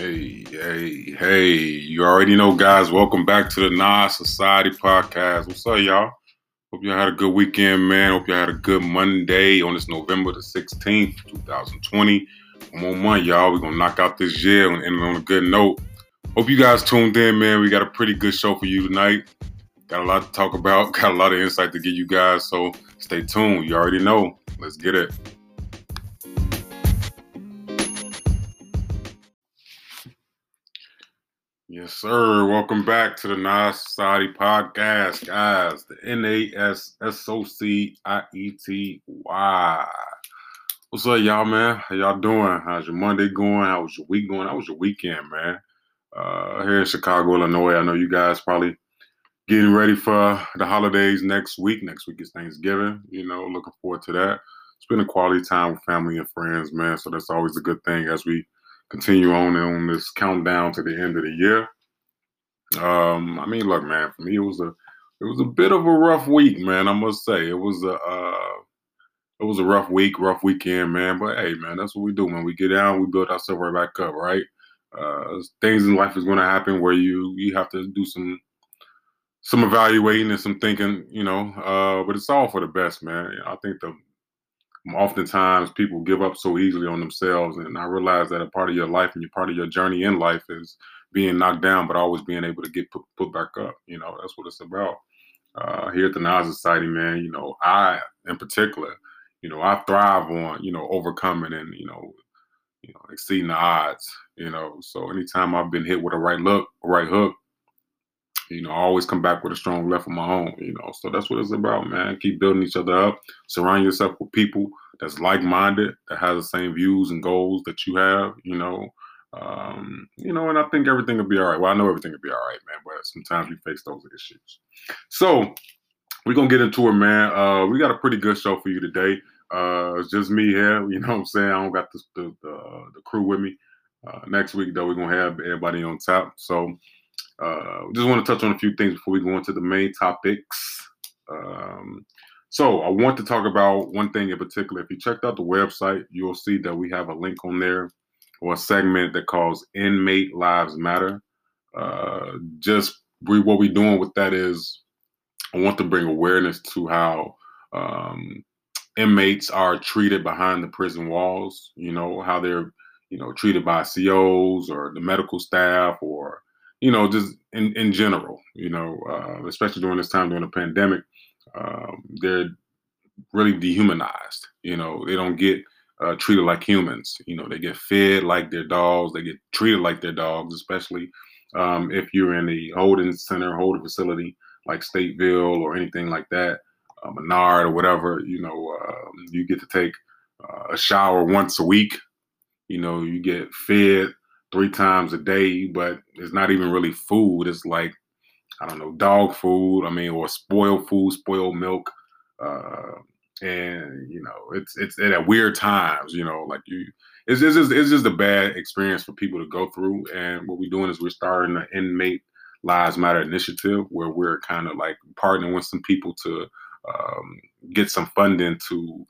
Hey, hey, hey, you already know, guys. Welcome back to the Nas Society Podcast. What's up, y'all? Hope y'all had a good weekend, man. Hope y'all had a good Monday on this November the 16th, 2020. One more month, y'all. We're going to knock out this year and end on a good note. Hope you guys tuned in, man. We got a pretty good show for you tonight. Got a lot to talk about, got a lot of insight to give you guys, so stay tuned. You already know. Let's get it. Yes, sir. Welcome back to the Nas Society podcast, guys. The N A S S O C I E T Y. What's up, y'all, man? How y'all doing? How's your Monday going? How was your week going? How was your weekend, man? Uh, here in Chicago, Illinois, I know you guys probably getting ready for the holidays next week. Next week is Thanksgiving. You know, looking forward to that. Spending quality time with family and friends, man. So that's always a good thing as we continue on on this countdown to the end of the year. Um, I mean, look, man, for me it was a it was a bit of a rough week, man. I must say it was a uh, it was a rough week, rough weekend, man. But hey, man, that's what we do. When we get down, we build ourselves right back up, right? Uh, things in life is going to happen where you you have to do some some evaluating and some thinking, you know. Uh, but it's all for the best, man. I think the oftentimes people give up so easily on themselves. And I realize that a part of your life and your part of your journey in life is being knocked down, but always being able to get put, put back up. You know, that's what it's about. Uh, here at the Nas Society, man, you know, I in particular, you know, I thrive on, you know, overcoming and, you know, you know, exceeding the odds, you know. So anytime I've been hit with a right look, right hook, you know, I always come back with a strong left of my own, you know. So that's what it's about, man. Keep building each other up. Surround yourself with people that's like-minded, that has the same views and goals that you have, you know. Um, you know, and I think everything will be all right. Well, I know everything will be all right, man, but sometimes we face those issues. So we're gonna get into it, man. Uh, we got a pretty good show for you today. Uh, it's just me here, you know what I'm saying? I don't got the the, the, the crew with me. Uh, next week though, we're gonna have everybody on top. So uh, just want to touch on a few things before we go into the main topics. Um, so I want to talk about one thing in particular. If you checked out the website, you'll see that we have a link on there or a segment that calls Inmate Lives Matter. Uh, just what we're doing with that is I want to bring awareness to how um, inmates are treated behind the prison walls. You know how they're you know treated by COs or the medical staff or you know, just in, in general, you know, uh, especially during this time during the pandemic, um, they're really dehumanized. You know, they don't get uh, treated like humans. You know, they get fed like their dogs. They get treated like their dogs, especially um, if you're in a holding center, holding facility like Stateville or anything like that, uh, Menard or whatever. You know, um, you get to take uh, a shower once a week. You know, you get fed three times a day, but it's not even really food. It's like I don't know, dog food. I mean, or spoiled food, spoiled milk, uh, and you know, it's it's at weird times. You know, like you, it's, it's just it's just a bad experience for people to go through. And what we're doing is we're starting an inmate lives matter initiative where we're kind of like partnering with some people to um, get some funding to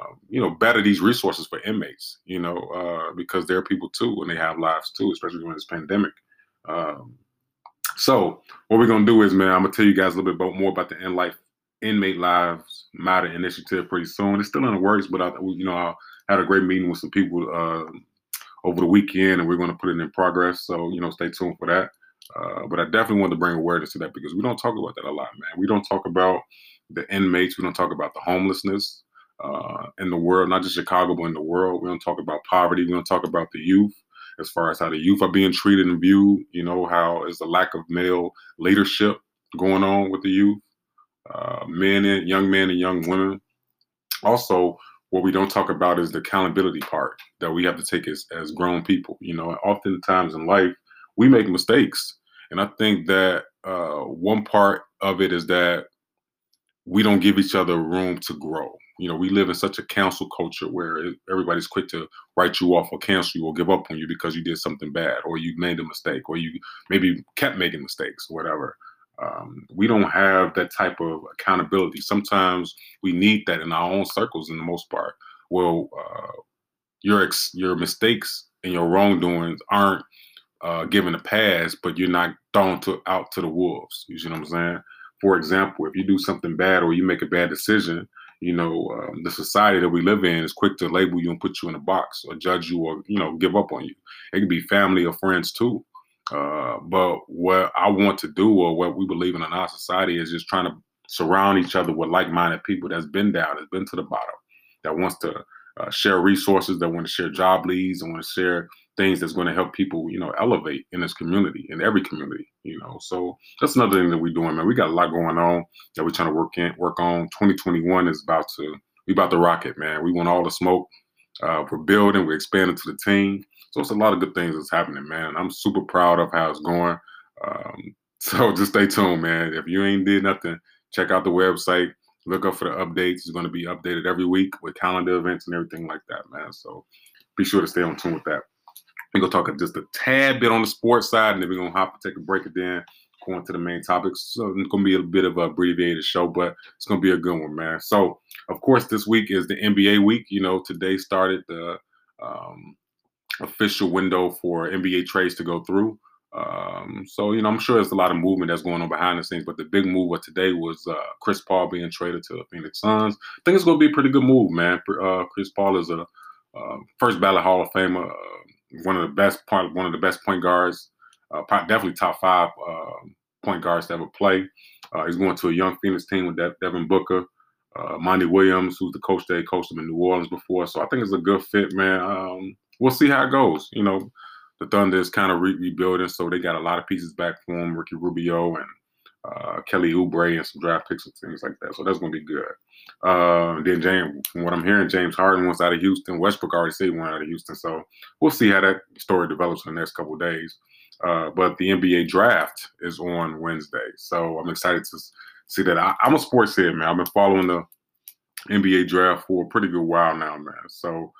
um, you know, better these resources for inmates, you know, uh, because they're people too and they have lives too, especially during this pandemic. Um, so what we're gonna do is, man, I'm gonna tell you guys a little bit more about the in life inmate lives matter initiative pretty soon. It's still in the works, but I, you know, I had a great meeting with some people uh, over the weekend, and we're gonna put it in progress. So you know, stay tuned for that. Uh, but I definitely want to bring awareness to that because we don't talk about that a lot, man. We don't talk about the inmates. We don't talk about the homelessness uh, in the world, not just Chicago, but in the world. We don't talk about poverty. We don't talk about the youth as far as how the youth are being treated and viewed. You know, how is the lack of male leadership going on with the youth, uh, men and young men and young women. Also, what we don't talk about is the accountability part that we have to take as, as grown people. You know, oftentimes in life, we make mistakes. And I think that uh, one part of it is that we don't give each other room to grow. You know, we live in such a cancel culture where everybody's quick to write you off or cancel you or give up on you because you did something bad or you made a mistake or you maybe kept making mistakes, or whatever. Um, we don't have that type of accountability. Sometimes we need that in our own circles, in the most part. Well, uh, your ex- your mistakes and your wrongdoings aren't uh, given a pass, but you're not thrown to out to the wolves. You see what I'm saying? For example, if you do something bad or you make a bad decision, you know, um, the society that we live in is quick to label you and put you in a box or judge you or, you know, give up on you. It can be family or friends too. Uh, but what I want to do or what we believe in in our society is just trying to surround each other with like-minded people that's been down, that's been to the bottom, that wants to uh, share resources, that want to share job leads, and want to share things that's going to help people, you know, elevate in this community, in every community, you know. So that's another thing that we're doing, man. We got a lot going on that we're trying to work in, work on. 2021 is about to we about to rock it, man. We want all the smoke. Uh, we're building, we're expanding to the team. So it's a lot of good things that's happening, man. I'm super proud of how it's going. Um, so just stay tuned, man. If you ain't did nothing, check out the website. Look up for the updates. It's going to be updated every week with calendar events and everything like that, man. So be sure to stay on tune with that. We're gonna talk just a tad bit on the sports side, and then we're gonna hop and take a break and then go into the main topics. So it's gonna be a bit of a abbreviated show, but it's gonna be a good one, man. So of course, this week is the NBA week. You know, today started the um, official window for NBA trades to go through. Um, so you know, I'm sure there's a lot of movement that's going on behind the scenes, but the big move of today was uh, Chris Paul being traded to the Phoenix Suns. I think it's going to be a pretty good move, man. Uh, Chris Paul is a uh, first ballot Hall of Famer, uh, one of the best point, one of the best point guards, uh, definitely top five uh, point guards to ever play. Uh, he's going to a young Phoenix team with De- Devin Booker, uh, Monty Williams, who's the coach that coached him in New Orleans before. So I think it's a good fit, man. Um, we'll see how it goes. You know, the Thunder is kind of re- rebuilding, so they got a lot of pieces back for him. Ricky Rubio and uh, Kelly Oubre and some draft picks and things like that. So that's going to be good. Uh, then James, from what I'm hearing, James Harden wants out of Houston. Westbrook already said he wanted out of Houston. So we'll see how that story develops in the next couple days. Uh, but the NBA draft is on Wednesday, so I'm excited to see that. I, am a sports head, man. I've been following the NBA draft for a pretty good while now, man. So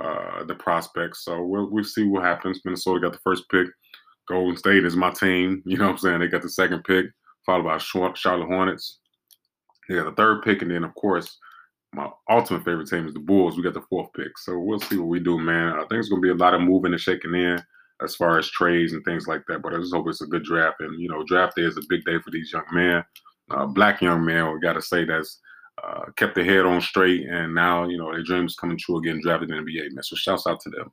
uh, the prospects. So we'll we'll see what happens. Minnesota got the first pick. Golden State is my team. You know what I'm saying? They got the second pick followed by Charlotte Hornets. They got the third pick, and then of course, my ultimate favorite team is the Bulls. We got the fourth pick, so we'll see what we do, man. I think it's gonna be a lot of moving and shaking in as far as trades and things like that. But I just hope it's a good draft, and you know, draft day is a big day for these young men, uh, black young men. We got to say that's uh, kept their head on straight, and now you know their dreams coming true again, drafted in the NBA. Man, so shouts out to them.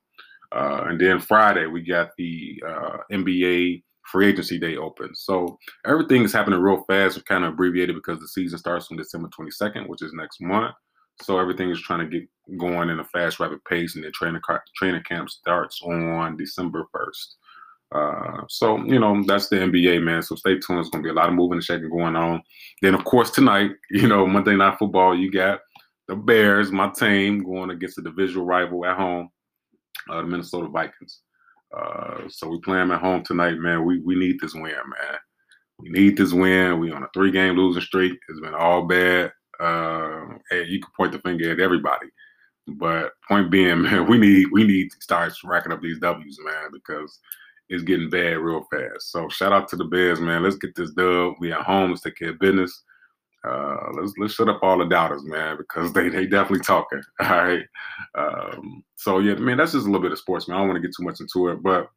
Uh, and then Friday we got the uh, NBA free agency day opens. So everything is happening real fast, kind of abbreviated because the season starts on December 22nd, which is next month. So everything is trying to get going in a fast, rapid pace, and the training training camp starts on December 1st. Uh, so you know that's the NBA, man. So stay tuned. It's gonna be a lot of moving and shaking going on. Then of course tonight, you know Monday Night Football, you got the Bears, my team, going against the divisional rival at home, uh, the Minnesota Vikings. Uh, so we play them at home tonight, man. We we need this win, man. We need this win. We on a three game losing streak. It's been all bad. Uh, hey, you can point the finger at everybody, but point being, man, we need we need to start racking up these W's, man, because it's getting bad real fast. So shout out to the Bears, man. Let's get this dub. We at home. Let's take care of business. Uh, let's let's shut up all the doubters, man, because they they definitely talking. All right. Um, so yeah, man, that's just a little bit of sports, man. I don't want to get too much into it, but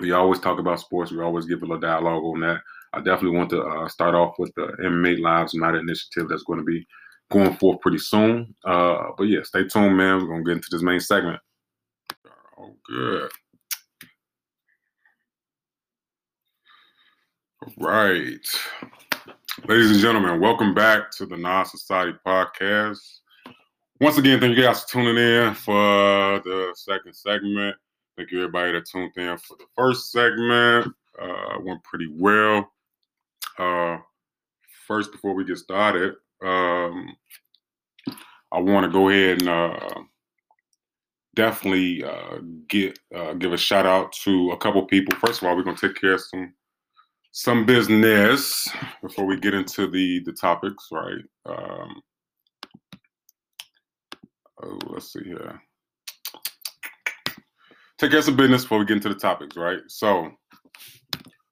we always talk about sports. We always give a little dialogue on that. I definitely want to uh, start off with the Inmate Lives Matter initiative that's going to be going forth pretty soon. Uh, but yeah, stay tuned, man. We're gonna get into this main segment. Oh, good. All right. Ladies and gentlemen, welcome back to the Nas Society podcast. Once again, thank you guys for tuning in for the second segment. Thank you everybody that tuned in for the first segment. Uh, went pretty well. Uh, first, before we get started, um, I want to go ahead and uh, definitely uh, get uh, give a shout out to a couple people. First of all, we're gonna take care of some some business before we get into the the topics, right? Um, oh, let's see here. Take care of some business before we get into the topics, right? So,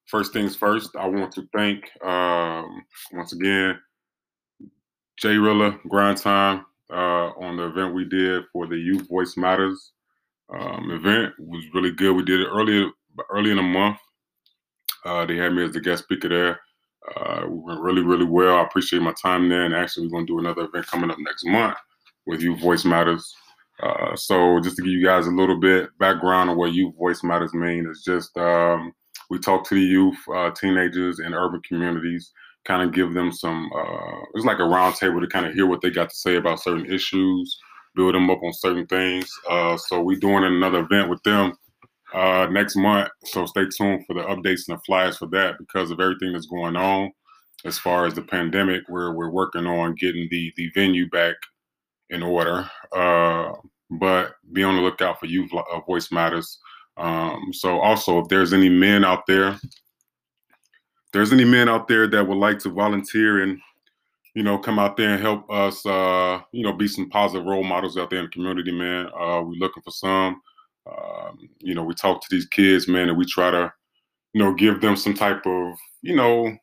first things first, I want to thank um, once again Jay Rilla Grind Time uh, on the event we did for the Youth Voice Matters um, event. It was really good. We did it earlier early in the month, uh, they had me as the guest speaker there. Uh, we went really, really well. I appreciate my time there. And actually, we're going to do another event coming up next month with Youth Voice Matters. Uh, so, just to give you guys a little bit background on what Youth Voice Matters mean, is just um, we talk to the youth, uh, teenagers in urban communities, kind of give them some, uh, it's like a roundtable to kind of hear what they got to say about certain issues, build them up on certain things. Uh, so, we're doing another event with them uh, next month. So stay tuned for the updates and the flyers for that because of everything that's going on as far as the pandemic. Where we're working on getting the the venue back in order. Uh, but be on the lookout for you, uh, Voice Matters. Um, so also, if there's any men out there, there's any men out there that would like to volunteer and you know come out there and help us, uh, you know, be some positive role models out there in the community, man. Uh, we're looking for some. Um, you know, we talk to these kids, man, and we try to, you know, give them some type of, you know,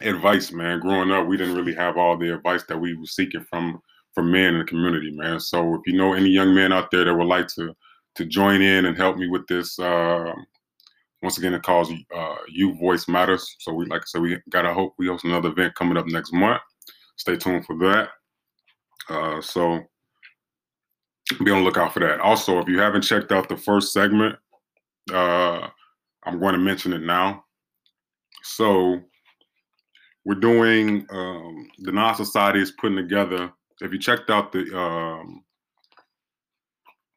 advice, man. Growing up, we didn't really have all the advice that we were seeking from from men in the community, man. So if you know any young men out there that would like to to join in and help me with this, uh, once again, it calls uh, "Youth Voice Matters." So we, like I said, we got to hope we host another event coming up next month. Stay tuned for that. Uh, so be on the lookout for that. Also, if you haven't checked out the first segment, uh, I'm going to mention it now. So, we're doing um, the Nas Society is putting together. If you checked out the um,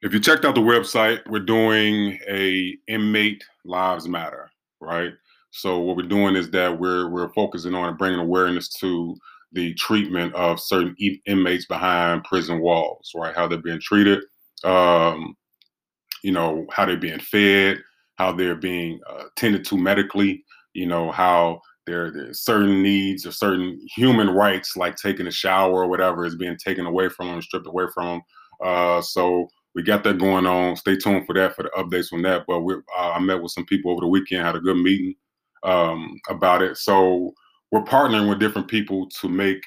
if you checked out the website, we're doing a inmate lives matter, right? So what we're doing is that we're we're focusing on bringing awareness to the treatment of certain inmates behind prison walls, right? How they're being treated, um, you know, how they're being fed, how they're being uh, tended to medically, you know, how there's certain needs or certain human rights, like taking a shower or whatever, is being taken away from them, stripped away from them. Uh, so we got that going on. Stay tuned for that for the updates on that. But we, uh, I met with some people over the weekend, had a good meeting um, about it. So we're partnering with different people to make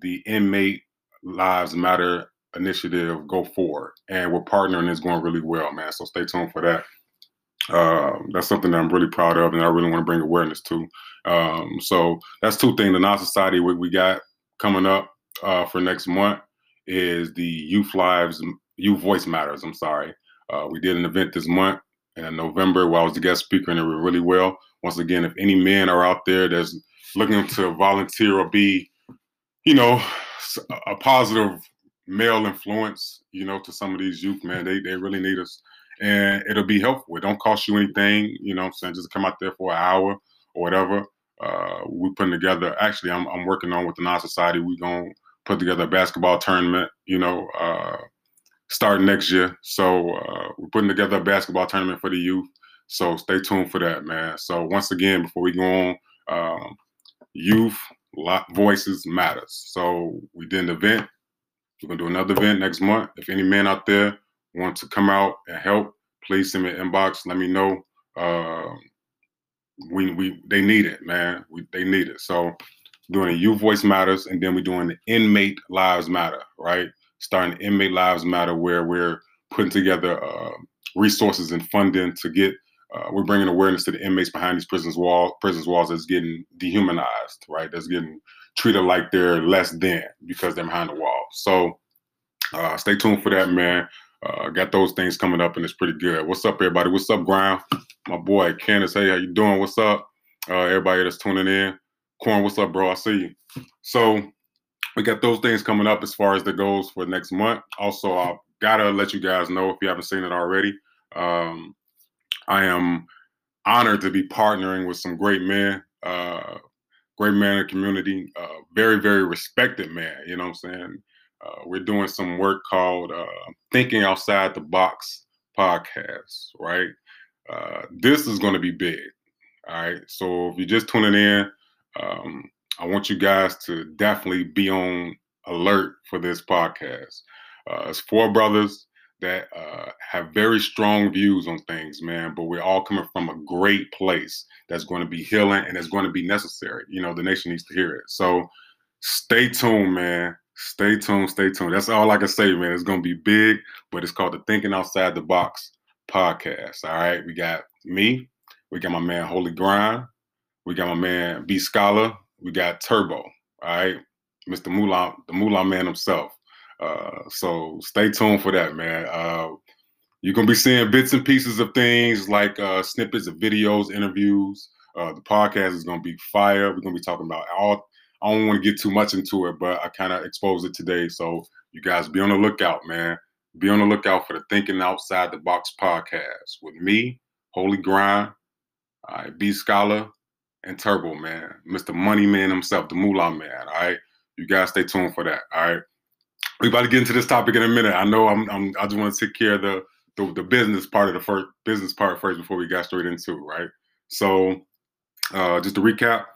the inmate lives matter initiative go forward. And we're partnering it's going really well man. So stay tuned for that. Uh, that's something that i'm really proud of and i really want to bring awareness to. Um, so that's two things the Nas Society what we got coming up uh, for next month is the youth lives youth voice matters i'm sorry. Uh, we did an event this month in november where i was the guest speaker and it went really well once again if any men are out there that's looking to volunteer or be, you know, a positive male influence, you know, to some of these youth, man. They they really need us. And it'll be helpful. It don't cost you anything, you know I'm saying? Just come out there for an hour or whatever. Uh, we're putting together, actually, I'm, I'm working on with the Nas Society. We're going to put together a basketball tournament, you know, uh, starting next year. So uh, we're putting together a basketball tournament for the youth. So stay tuned for that, man. So once again, before we go on, um, youth voices matters. So we did an event. We're gonna do another event next month. If any men out there want to come out and help, please send me an inbox. Let me know. Uh, we we they need it, man. We they need it. So doing a youth voice matters, and then we're doing the inmate lives matter, right? Starting inmate lives matter, where we're putting together uh, resources and funding to get uh, we're bringing awareness to the inmates behind these prisons wall prisons walls that's getting dehumanized, right? That's getting treated like they're less than because they're behind the wall. So uh, stay tuned for that, man. Uh, got those things coming up and it's pretty good. What's up, everybody? What's up, Ground? My boy Candace, hey, how you doing? What's up? Uh, everybody that's tuning in. Corn, what's up, bro? I see you. So we got those things coming up as far as the goals for next month. Also, I gotta let you guys know if you haven't seen it already. Um, I am honored to be partnering with some great men, uh, great men in the community, uh, very, very respected man. You know what I'm saying? Uh, we're doing some work called uh, Thinking Outside the Box podcast, right? Uh, this is going to be big. All right. So if you're just tuning in, um, I want you guys to definitely be on alert for this podcast. Uh, it's four brothers that uh, have very strong views on things, man. But we're all coming from a great place that's going to be healing and it's going to be necessary. You know, the nation needs to hear it. So stay tuned, man. Stay tuned, stay tuned. That's all I can say, man. It's going to be big, but it's called the Thinking Outside the Box podcast. All right, we got me, we got my man Holy Grind, we got my man B Scholar, we got Turbo. All right, Mr. Moolah, the Moolah man himself. Uh, so stay tuned for that, man. Uh, you're gonna be seeing bits and pieces of things like uh, snippets of videos, interviews. Uh, the podcast is gonna be fire. We're gonna be talking about all. I don't want to get too much into it, but I kind of exposed it today. So you guys be on the lookout, man. Be on the lookout for the Thinking Outside the Box podcast with me, Holy Grind, all right, B Scholar, and Turbo, man. Mr. Money Man himself, the Moolah Man. All right. You guys stay tuned for that. All right. We about to get into this topic in a minute. I know I'm, I'm I just want to take care of the, the the business part of the first business part first before we got straight into it, right? So uh just to recap,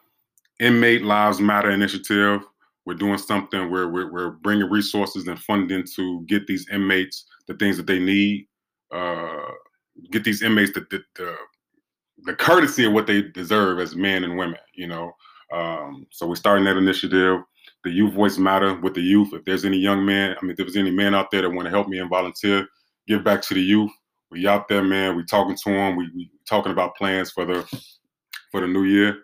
Inmate Lives Matter Initiative. We're doing something where we're, we're bringing resources and funding to get these inmates the things that they need, uh, get these inmates the, the, the, the courtesy of what they deserve as men and women, you know. Um, so we're starting that initiative. The youth voice matter with the youth. If there's any young man, I mean, if there's any men out there that want to help me and volunteer, give back to the youth. We out there, man. We talking to them. We we talking about plans for the for the new year.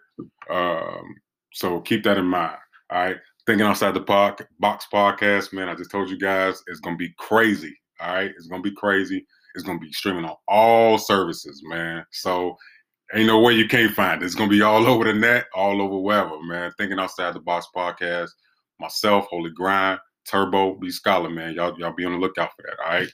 Um, so keep that in mind. All right. Thinking outside the park, box podcast, man. I just told you guys it's gonna be crazy. All right, it's gonna be crazy. It's gonna be streaming on all services, man. So ain't no way you can't find it. It's gonna be all over the net, all over wherever, man. Thinking outside the box podcast. Myself, Holy Grind, Turbo, B Scholar, man. Y'all, y'all be on the lookout for that. All right.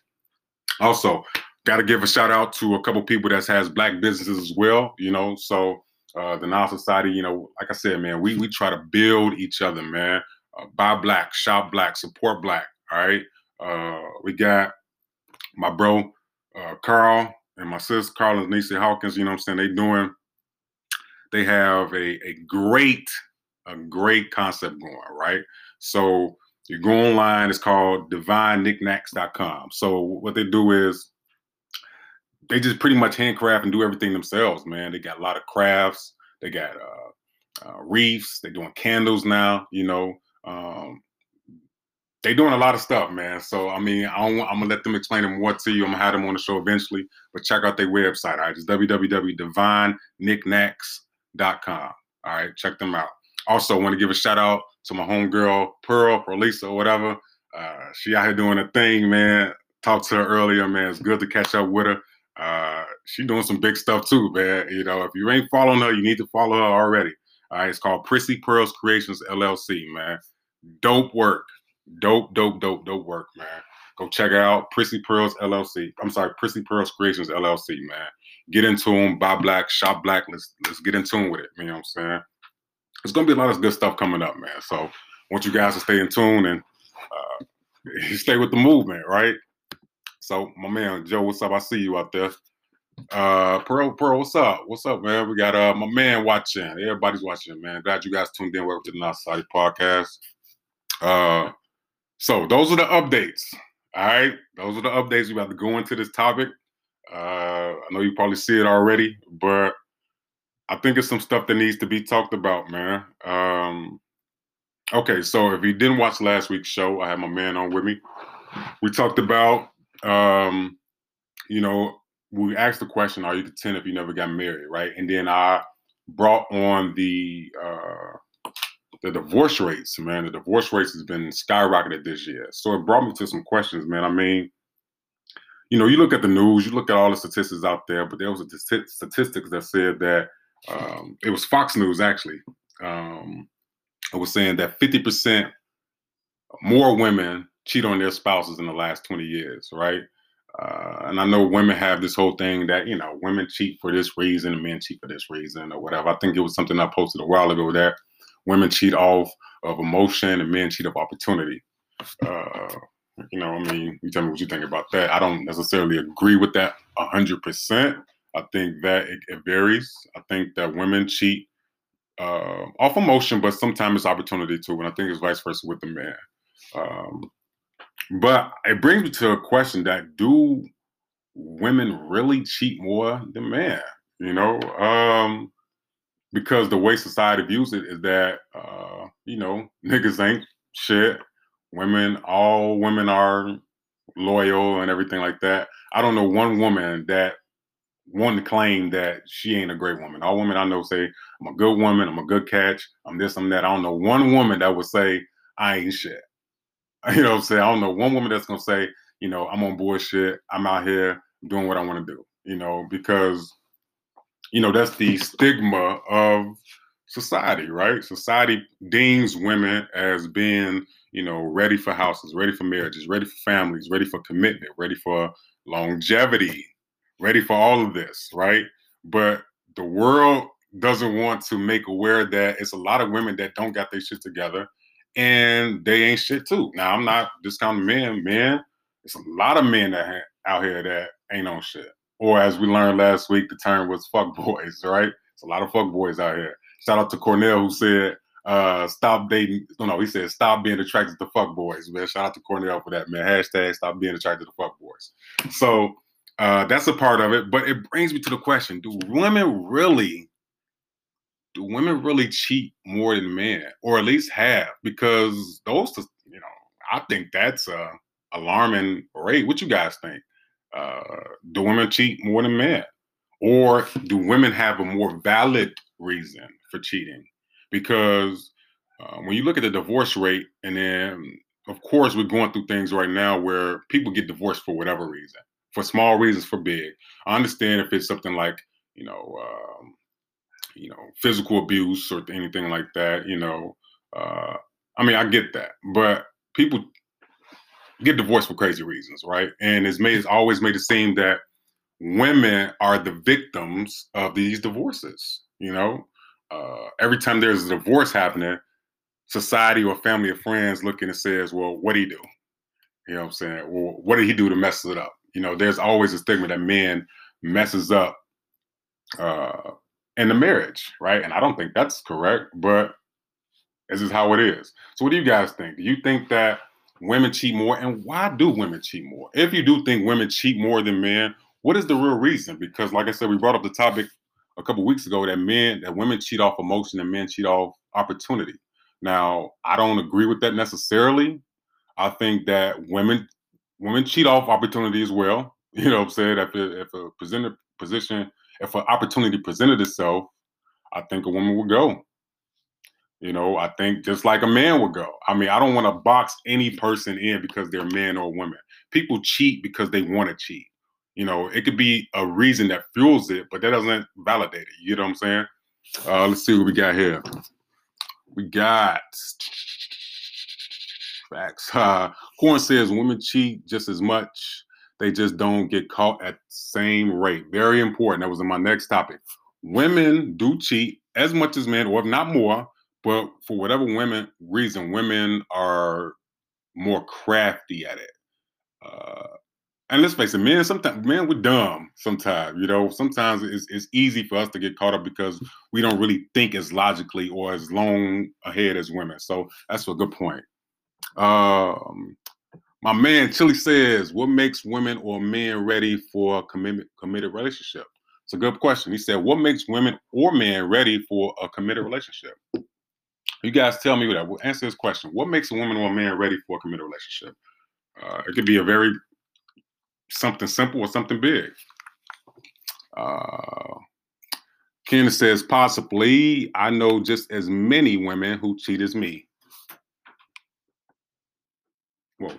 Also, got to give a shout out to a couple people that has black businesses as well. You know, so uh, the Nas Society, you know, like I said, man, we we try to build each other, man. Uh, buy black, shop black, support black. All right. Uh, we got my bro uh, Carl and my sis Carl and Nisi Hawkins. You know what I'm saying? They doing. They have a a great a great concept going, right? So you go online. It's called DivineKnickknacks.com. So what they do is they just pretty much handcraft and do everything themselves, man. They got a lot of crafts. They got uh, uh, reefs. They're doing candles now. You know, um, they're doing a lot of stuff, man. So I mean, I am gonna let them explain them more to you. I'm gonna have them on the show eventually. But check out their website. All right, it's www.divineknickknacks.com. All right, check them out. Also, want to give a shout out to my homegirl Pearl, Perlisa, or whatever. Uh, she out here doing a thing, man. Talked to her earlier, man. It's good to catch up with her. Uh, she doing some big stuff too, man. You know, if you ain't following her, you need to follow her already. All right, it's called Prissy Pearls Creations LLC, man. Dope work, dope, dope, dope, dope work, man. Go check out, Prissy Pearls LLC. I'm sorry, Prissy Pearls Creations LLC, man. Get into them, buy black, shop black. Let's let's get in tune with it. You know what I'm saying? It's gonna be a lot of good stuff coming up, man. So I want you guys to stay in tune and uh, stay with the movement, right? So my man Joe, what's up? I see you out there. Uh Pearl, Pearl, what's up? What's up, man? We got uh my man watching. Everybody's watching, man. Glad you guys tuned in. Welcome to the Nas Society podcast. Uh so those are the updates. All right. Those are the updates. We about to go into this topic. Uh I know you probably see it already, but I think it's some stuff that needs to be talked about, man. Um okay, so if you didn't watch last week's show, I had my man on with me. We talked about um, you know, we asked the question, "Are you content if you never got married?" Right, and then I brought on the uh, the divorce rates. Man, the divorce rates has been skyrocketed this year, so it brought me to some questions. Man, I mean, you know, you look at the news, you look at all the statistics out there, but there was a t- statistics that said that um, it was Fox News actually. Um, it was saying that fifty percent more women cheat on their spouses in the last 20 years, right? Uh, and I know women have this whole thing that, you know, women cheat for this reason and men cheat for this reason or whatever. I think it was something I posted a while ago that women cheat off of emotion and men cheat of opportunity. Uh, you know, I mean, you tell me what you think about that. I don't necessarily agree with that 100%. I think that it, it varies. I think that women cheat uh, off emotion, but sometimes it's opportunity too. And I think it's vice versa with the man. Um, but it brings me to a question that do women really cheat more than men? You know, um, because the way society views it is that uh, you know niggas ain't shit. Women, all women are loyal and everything like that. I don't know one woman that to claim that she ain't a great woman. All women I know say, I'm a good woman, I'm a good catch, I'm this, I'm that. I don't know one woman that would say, I ain't shit. You know what I'm saying? I don't know one woman that's gonna say, you know, I'm on bullshit, I'm out here doing what I want to do, you know, because you know, that's the stigma of society, right? Society deems women as being, you know, ready for houses, ready for marriages, ready for families, ready for commitment, ready for longevity, ready for all of this, right? But the world doesn't want to make aware that it's a lot of women that don't got their shit together and they ain't shit too. Now, I'm not discounting men, men. It's a lot of men that ha- out here that ain't on shit. Or as we learned last week, the term was fuck boys, right? It's a lot of fuck boys out here. Shout out to Cornell who said, uh, stop dating. No, no, he said stop being attracted to fuck boys, man. Shout out to Cornell for that, man. Hashtag stop being attracted to fuck boys. So uh, that's a part of it. But it brings me to the question: Do women really, do women really cheat more than men, or at least have? Because those, you know, I think that's a alarming rate. What you guys think? Uh, do women cheat more than men, or do women have a more valid reason for cheating? Because uh, when you look at the divorce rate, and then of course we're going through things right now where people get divorced for whatever reason for small reasons, for big. I understand if it's something like you know, um, you know, physical abuse or anything like that. You know, uh, I mean, I get that, but people get divorced for crazy reasons, right? And it's made it's always made it seem that women are the victims of these divorces. You know, uh, every time there's a divorce happening, society or family or friends looking and says, "Well, what did he do?" You know what I'm saying? Well, what did he do to mess it up? you know, there's always a stigma that men messes up uh, in the marriage, right? And I don't think that's correct, but this is how it is. So, what do you guys think? Do you think that women cheat more, and why do women cheat more? If you do think women cheat more than men, what is the real reason? Because, like I said, we brought up the topic a couple weeks ago that men that women cheat off emotion and men cheat off opportunity. Now, I don't agree with that necessarily. I think that women women cheat off opportunity as well. You know what I'm saying? If, it, if a presented position, if an opportunity presented itself, I think a woman would go. You know, I think just like a man would go. I mean, I don't want to box any person in because they're men or women. People cheat because they want to cheat. You know, it could be a reason that fuels it, but that doesn't validate it. You know what I'm saying? Uh, let's see what we got here. We got Facts. Uh, Corn says women cheat just as much. They just don't get caught at the same rate. Very important. That was in my next topic. Women do cheat as much as men, or if not more, but for whatever women reason, women are more crafty at it. Uh, and let's face it, men sometimes men we're dumb sometimes, you know. Sometimes it's, it's easy for us to get caught up because we don't really think as logically or as long ahead as women. So that's a good point. Um, my man Chili says, "What makes women or men ready for a committed relationship?" It's a good question. He said, "What makes women or men ready for a committed relationship?" You guys tell me that. We'll answer this question. What makes a woman or a man ready for a committed relationship? Uh, it could be a very something simple or something big. Uh, Ken says, possibly. I know just as many women who cheat as me. Well,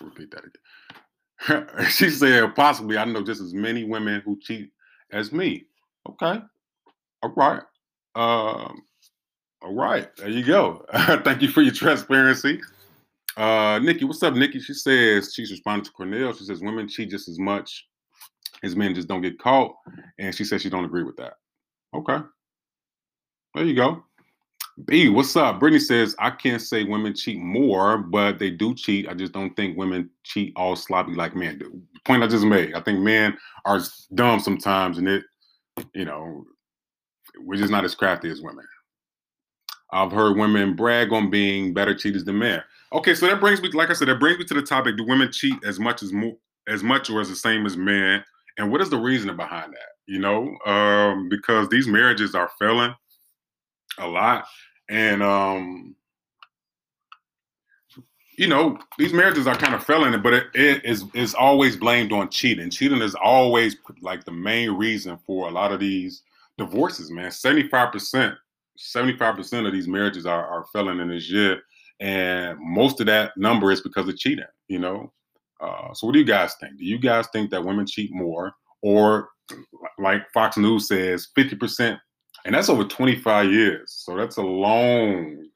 repeat that again. she said, possibly I know just as many women who cheat as me. Okay. All right. Um, all right. There you go. Thank you for your transparency. Uh, Nikki, what's up, Nikki? She says she's responding to Cornell. She says women cheat just as much as men just don't get caught. And she says she don't agree with that. Okay. There you go. B, what's up? Brittany says, I can't say women cheat more, but they do cheat. I just don't think women cheat all sloppy like men do. point I just made. I think men are dumb sometimes, and it, you know, we're just not as crafty as women. I've heard women brag on being better cheaters than men. Okay, so that brings me, like I said, that brings me to the topic: Do women cheat as much as more, as much or as the same as men? And what is the reasoning behind that? You know, um, because these marriages are failing a lot. And um you know, these marriages are kind of failing, but it, it is is always blamed on cheating. Cheating is always like the main reason for a lot of these divorces, man. 75%, 75% of these marriages are, are failing in this year. And most of that number is because of cheating, you know. Uh, so what do you guys think? Do you guys think that women cheat more? Or like Fox News says, 50%, and that's over 25 years. So that's a long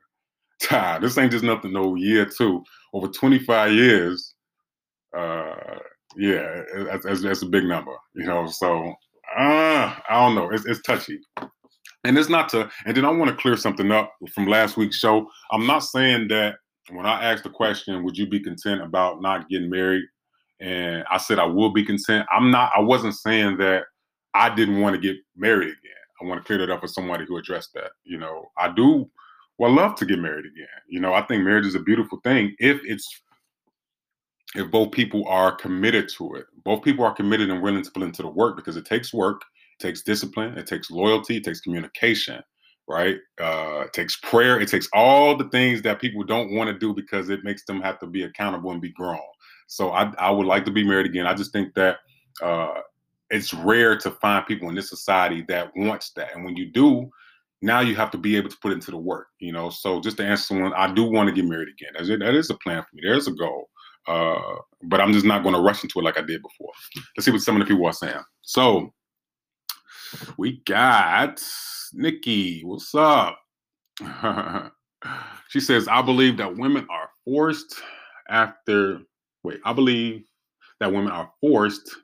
time. This ain't just nothing no year two. Over 25 years, uh, yeah, that's, that's, a big number, you know. So uh, I don't know. It's, it's touchy. And it's not to, and then I want to clear something up from last week's show. I'm not saying that when I asked the question, would you be content about not getting married? And I said I will be content. I'm not, I wasn't saying that I didn't want to get married again. I want to clear that up for somebody who addressed that. You know, I do well love to get married again. You know, I think marriage is a beautiful thing if it's if both people are committed to it. Both people are committed and willing to put into the work because it takes work, it takes discipline, it takes loyalty, it takes communication, right? Uh, it takes prayer, it takes all the things that people don't want to do because it makes them have to be accountable and be grown. So I, I would like to be married again. I just think that uh, it's rare to find people in this society that wants that. And when you do, now you have to be able to put into the work, you know. So just to answer someone, I do want to get married again. That's it. That is a plan for me. There's a goal. Uh, but I'm just not going to rush into it like I did before. Let's see what some of the people are saying. So we got Nikki. What's up? she says, I believe that women are forced after, wait, I believe that women are forced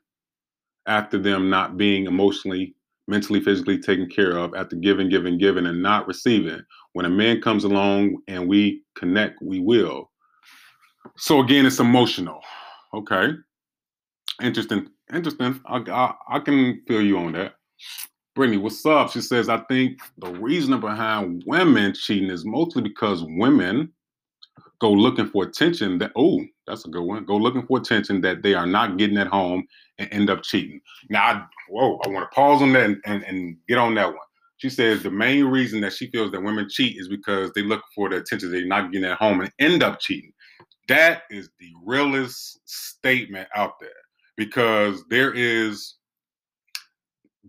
after them not being emotionally, mentally, physically taken care of, after giving, giving, giving, and not receiving. When a man comes along and we connect, we will. So again, it's emotional. Okay. Interesting. Interesting. I, I, I can feel you on that. Brittany, what's up? She says, I think the reason behind women cheating is mostly because women go looking for attention that, oh, that's a good one. Go looking for attention that they are not getting at home and end up cheating. Now, I, whoa, I want to pause on that and, and, and get on that one. She says the main reason that she feels that women cheat is because they look for the attention they're not getting at home and end up cheating. That is the realest statement out there because there is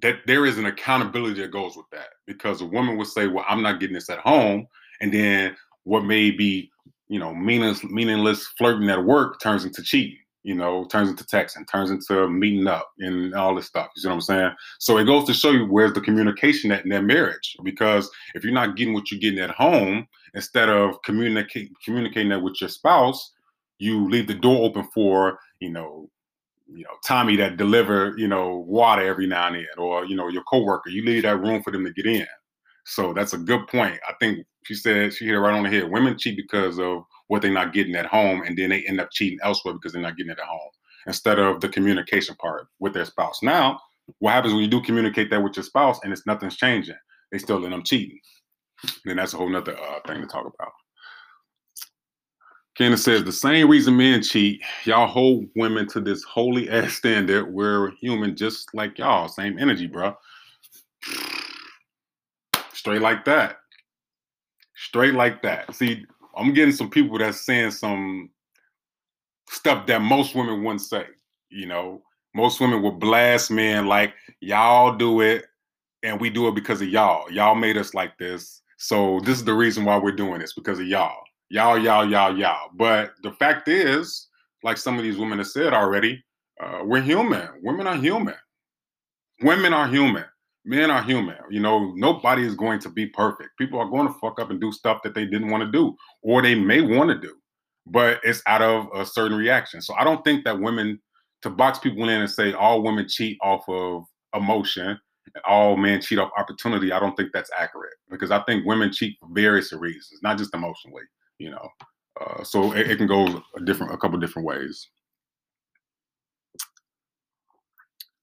that there is an accountability that goes with that because a woman would say, "Well, I'm not getting this at home," and then what may be you know meaningless meaningless flirting at work turns into cheating you know, turns into texting, turns into meeting up and all this stuff. You see what I'm saying? So it goes to show you where's the communication at in that marriage. Because if you're not getting what you're getting at home, instead of communicate communicating that with your spouse, you leave the door open for, you know, you know, Tommy that deliver, you know, water every now and then, or you know, your coworker. You leave that room for them to get in. So that's a good point. I think she said she hit it right on the head. Women cheat because of what they're not getting at home, and then they end up cheating elsewhere because they're not getting it at home instead of the communication part with their spouse. Now, what happens when you do communicate that with your spouse and it's nothing's changing? They still end up cheating. Then that's a whole nother uh, thing to talk about. Candace says the same reason men cheat, y'all hold women to this holy ass standard. We're human just like y'all, same energy, bro. Straight like that. Straight like that. See, I'm getting some people that's saying some stuff that most women wouldn't say. You know, most women would blast men like, y'all do it and we do it because of y'all. Y'all made us like this. So this is the reason why we're doing this because of y'all. Y'all, y'all, y'all, y'all. But the fact is, like some of these women have said already, uh, we're human. Women are human. Women are human men are human. You know, nobody is going to be perfect. People are going to fuck up and do stuff that they didn't want to do, or they may want to do, but it's out of a certain reaction. So I don't think that women to box people in and say all women cheat off of emotion, all men cheat off opportunity. I don't think that's accurate because I think women cheat for various reasons, not just emotionally. You know, uh, so it, it can go a different, a couple different ways.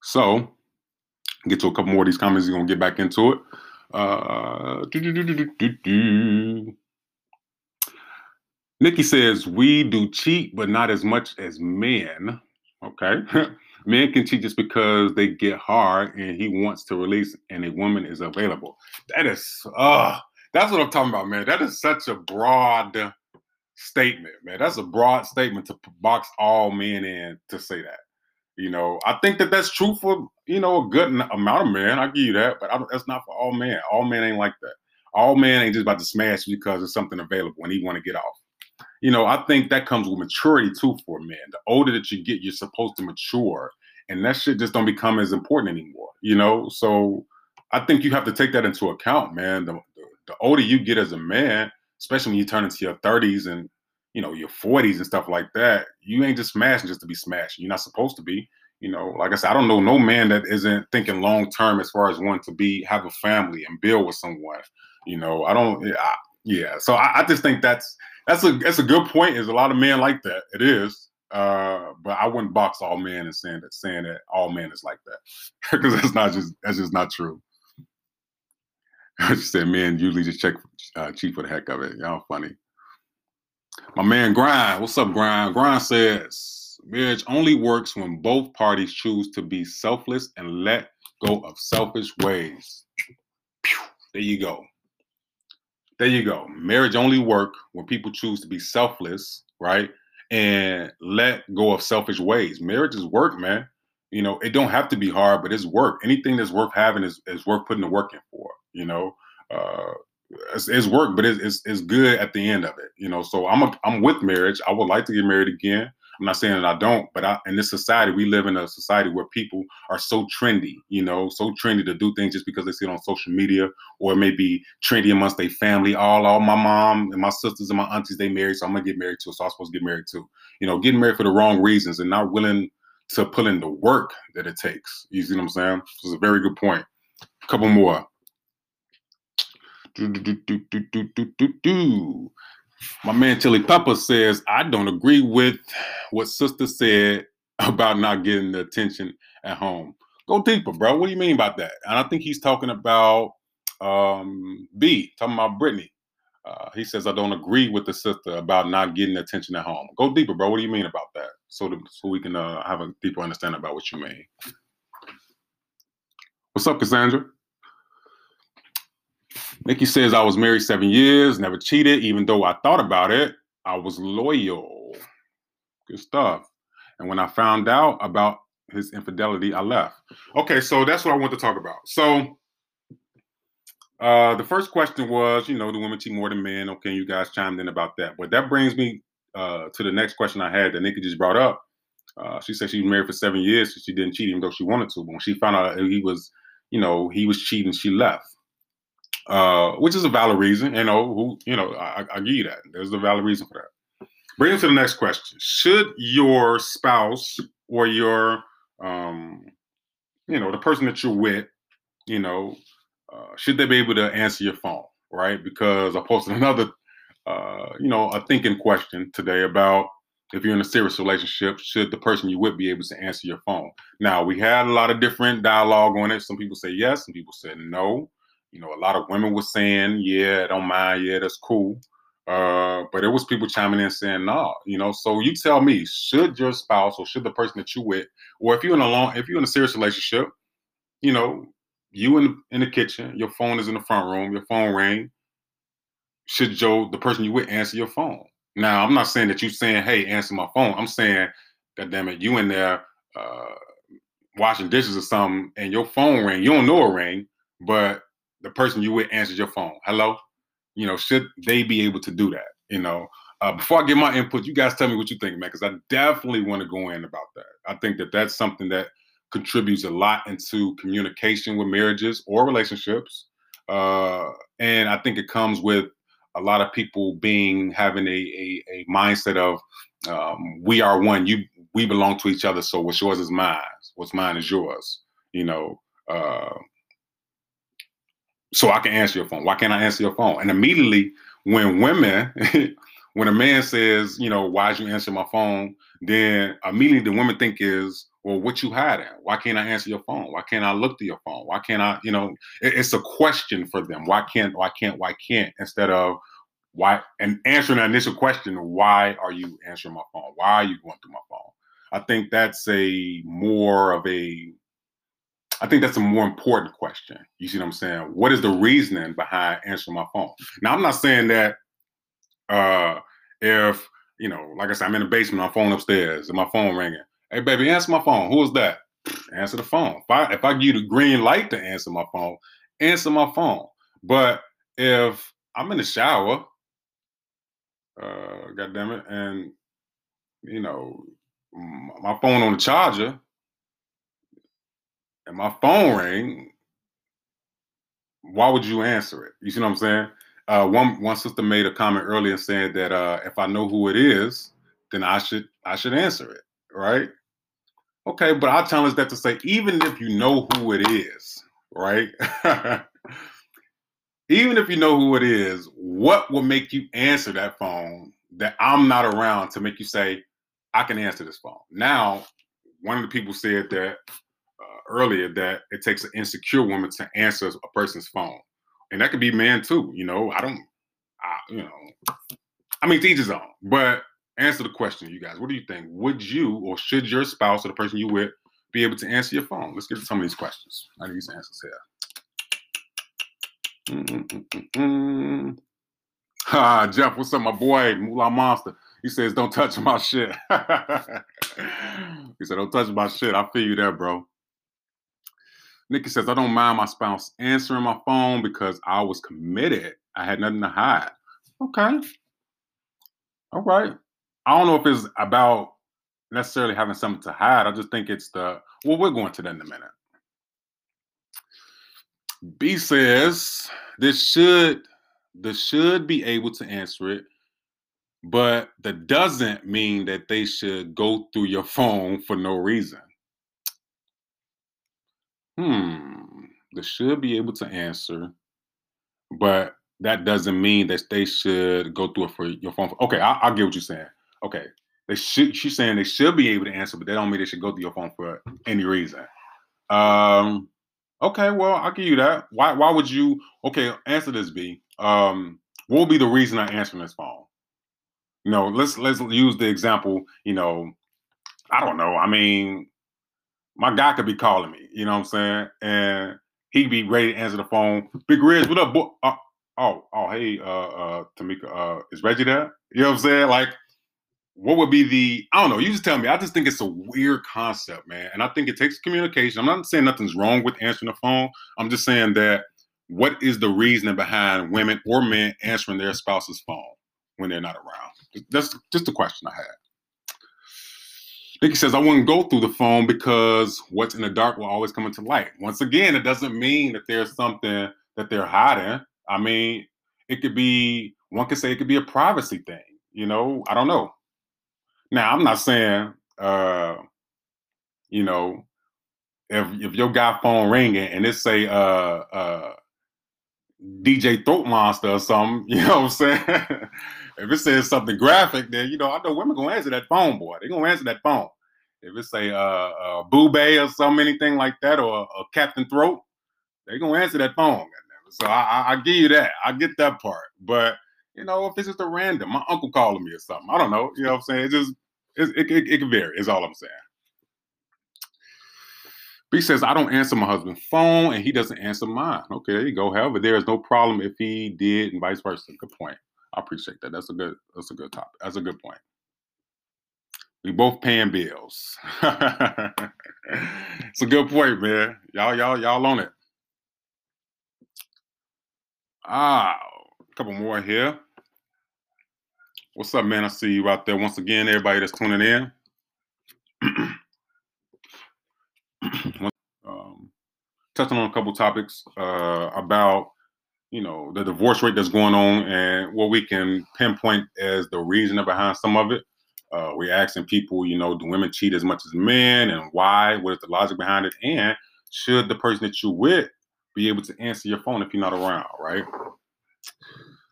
So get to a couple more of these comments. He's gonna get back into it. Uh, Nikki says we do cheat, but not as much as men. Okay, men can cheat just because they get hard and he wants to release, and a woman is available. That is, uh, that's what I'm talking about, man. That is such a broad statement, man. That's a broad statement to box all men in to say that. You know, I think that that's true for you know a good amount of men. I give you that, but that's not for all men. All men ain't like that. All men ain't just about to smash because there's something available and he want to get off. You know, I think that comes with maturity too for men. The older that you get, you're supposed to mature, and that shit just don't become as important anymore. You know, so I think you have to take that into account, man. The, the, older you get as a man, especially when you turn into your 30s and you know your 40s and stuff like that, you ain't just smashing just to be smashing. You're not supposed to be. You know, like I said, I don't know no man that isn't thinking long term as far as wanting to be have a family and build with someone. You know, I don't. I, yeah, so I, I, just think that's that's a that's a good point. Is a lot of men like that. It is. Uh, but I wouldn't box all men and saying that saying that all men is like that because that's not just that's just not true. I just said men usually just check uh, cheap for the heck of it. Y'all funny. My man Grind, what's up, Grind? Grind says marriage only works when both parties choose to be selfless and let go of selfish ways. There you go. There you go. Marriage only work when people choose to be selfless, right? And let go of selfish ways. Marriage is work, man. You know, it don't have to be hard, but it's work. Anything that's worth having is, is worth putting the work in for. You know, uh, it's, it's work, but it's, it's, it's good at the end of it. You know, so I'm a, I'm with marriage. I would like to get married again. I'm not saying that I don't, but I, in this society, we live in a society where people are so trendy, you know, so trendy to do things just because they see it on social media, or it may be trendy amongst their family. All, all my mom and my sisters and my aunties, they married, so I'm gonna get married too. So I'm supposed to get married too. You know, getting married for the wrong reasons and not willing to put in the work that it takes. You see what I'm saying? This is a very good point. A couple more. My man Chili Pepper says, I don't agree with what sister said about not getting the attention at home. Go deeper, bro. What do you mean about that? And I think he's talking about um, B, talking about Brittany. Uh, he says, I don't agree with the sister about not getting attention at home. Go deeper, bro. What do you mean about that? So, to, so we can uh, have a deeper understanding about what you mean. What's up, Cassandra? Nikki says, I was married seven years, never cheated, even though I thought about it. I was loyal. Good stuff. And when I found out about his infidelity, I left. Okay, so that's what I want to talk about. So, uh, the first question was, you know, do women cheat more than men? Okay, you guys chimed in about that. But that brings me uh, to the next question I had that Nikki just brought up. Uh, she said she was married for seven years, so she didn't cheat even though she wanted to. But when she found out he was, you know, he was cheating, she left. Uh, which is a valid reason. You know, who, you know, I, I give you that. There's a valid reason for that. Bring us to the next question. Should your spouse or your, um, you know, the person that you're with, you know, uh, should they be able to answer your phone, right? Because I posted another, uh, you know, a thinking question today about if you're in a serious relationship, should the person you would be able to answer your phone? Now, we had a lot of different dialogue on it. Some people say yes, some people said no. You know, a lot of women were saying, yeah, don't mind, yeah, that's cool. Uh, but there was people chiming in saying, no, nah, you know, so you tell me, should your spouse or should the person that you with, or if you're in a long, if you're in a serious relationship, you know, you in the, in the kitchen, your phone is in the front room, your phone ring. Should Joe, the person you with, answer your phone? Now, I'm not saying that you're saying, "Hey, answer my phone." I'm saying, "God damn it, you in there uh, washing dishes or something, and your phone ring. You don't know a ring, but the person you with answers your phone. Hello, you know, should they be able to do that? You know, uh, before I get my input, you guys tell me what you think, man, because I definitely want to go in about that. I think that that's something that contributes a lot into communication with marriages or relationships. Uh, and I think it comes with a lot of people being having a, a, a mindset of um, we are one. You we belong to each other. So what's yours is mine. What's mine is yours. You know. Uh, so I can answer your phone. Why can't I answer your phone? And immediately when women, when a man says, you know, why'd you answer my phone? Then immediately the women think is, well, what you hiding? Why can't I answer your phone? Why can't I look to your phone? Why can't I, you know, it, it's a question for them. Why can't, why can't, why can't, instead of why, and answering the initial question, why are you answering my phone? Why are you going through my phone? I think that's a more of a, I think that's a more important question. You see what I'm saying? What is the reasoning behind answering my phone? Now, I'm not saying that uh, If you know, like I said, I'm in the basement, my phone upstairs, and my phone ringing. Hey, baby, answer my phone. Who is that? Answer the phone. If I if I give you the green light to answer my phone, answer my phone. But if I'm in the shower, uh, God damn it, and you know, my phone on the charger, and my phone ring, why would you answer it? You see what I'm saying? Uh, one one sister made a comment earlier said that uh, if I know who it is, then I should I should answer it, right? Okay, but I challenge that to say even if you know who it is, right? even if you know who it is, what will make you answer that phone that I'm not around to make you say, I can answer this phone? Now, one of the people said that earlier that it takes an insecure woman to answer a person's phone. And that could be man too. You know, I don't, I, you know, I mean, teach his own. But answer the question, you guys. What do you think? Would you or should your spouse or the person you with be able to answer your phone? Let's get to some of these questions. I need these answers here. Ah, Jeff, what's up, my boy? Moolah Monster. He says, don't touch my shit. he said, don't touch my shit. I feel you there, bro. Nikki says, I don't mind my spouse answering my phone because I was committed. I had nothing to hide. Okay. All right. I don't know if it's about necessarily having something to hide. I just think it's the, well, we're going to that in a minute. B says, this should, this should be able to answer it, but that doesn't mean that they should go through your phone for no reason. Hmm, they should be able to answer, but that doesn't mean that they should go through it for your phone. Okay, I, will get what you're saying. Okay, they should. She's saying they should be able to answer, but that don't mean they should go through your phone for any reason. Um. Okay, well, I'll give you that. Why? Why would you? Okay, answer this, B. Um, what will be the reason I answer this phone? You know, let's let's use the example. You know, I don't know. I mean, my guy could be calling me, you know what I'm saying? And he'd be ready to answer the phone. Big Riz, what up, boy? Uh, oh, oh, hey, uh, uh, Tamika, uh, is Reggie there? You know what I'm saying? Like, what would be the, I don't know, you just tell me. I just think it's a weird concept, man. And I think it takes communication. I'm not saying nothing's wrong with answering the phone. I'm just saying that what is the reasoning behind women or men answering their spouse's phone when they're not around? That's just the question I had. Nikki says, I wouldn't go through the phone because what's in the dark will always come into light. Once again, it doesn't mean that there's something that they're hiding. I mean, it could be, one could say it could be a privacy thing. You know, I don't know. Now, I'm not saying, uh, you know, if if your guy phone ringing and it say uh uh DJ Throat Monster or something, you know what I'm saying? If it says something graphic, then you know I know women gonna answer that phone, boy. They gonna answer that phone. If it say uh, uh Boobay or something, anything like that, or, or Captain Throat, they gonna answer that phone. So I, I, I give you that. I get that part. But you know, if it's just a random, my uncle calling me or something, I don't know. You know what I'm saying? It just it, it, it, it can vary. Is all I'm saying. B says, I don't answer my husband's phone and he doesn't answer mine. Okay, there you go. However, there is no problem if he did and vice versa. Good point. I appreciate that. That's a good, that's a good topic. That's a good point. We both paying bills. it's a good point, man. Y'all, y'all, y'all on it. Ah, a couple more here. What's up, man? I see you out there once again, everybody that's tuning in. um, touching on a couple topics uh, about you know the divorce rate that's going on and what we can pinpoint as the reason behind some of it. Uh, we're asking people, you know, do women cheat as much as men, and why? What is the logic behind it? And should the person that you're with be able to answer your phone if you're not around, right?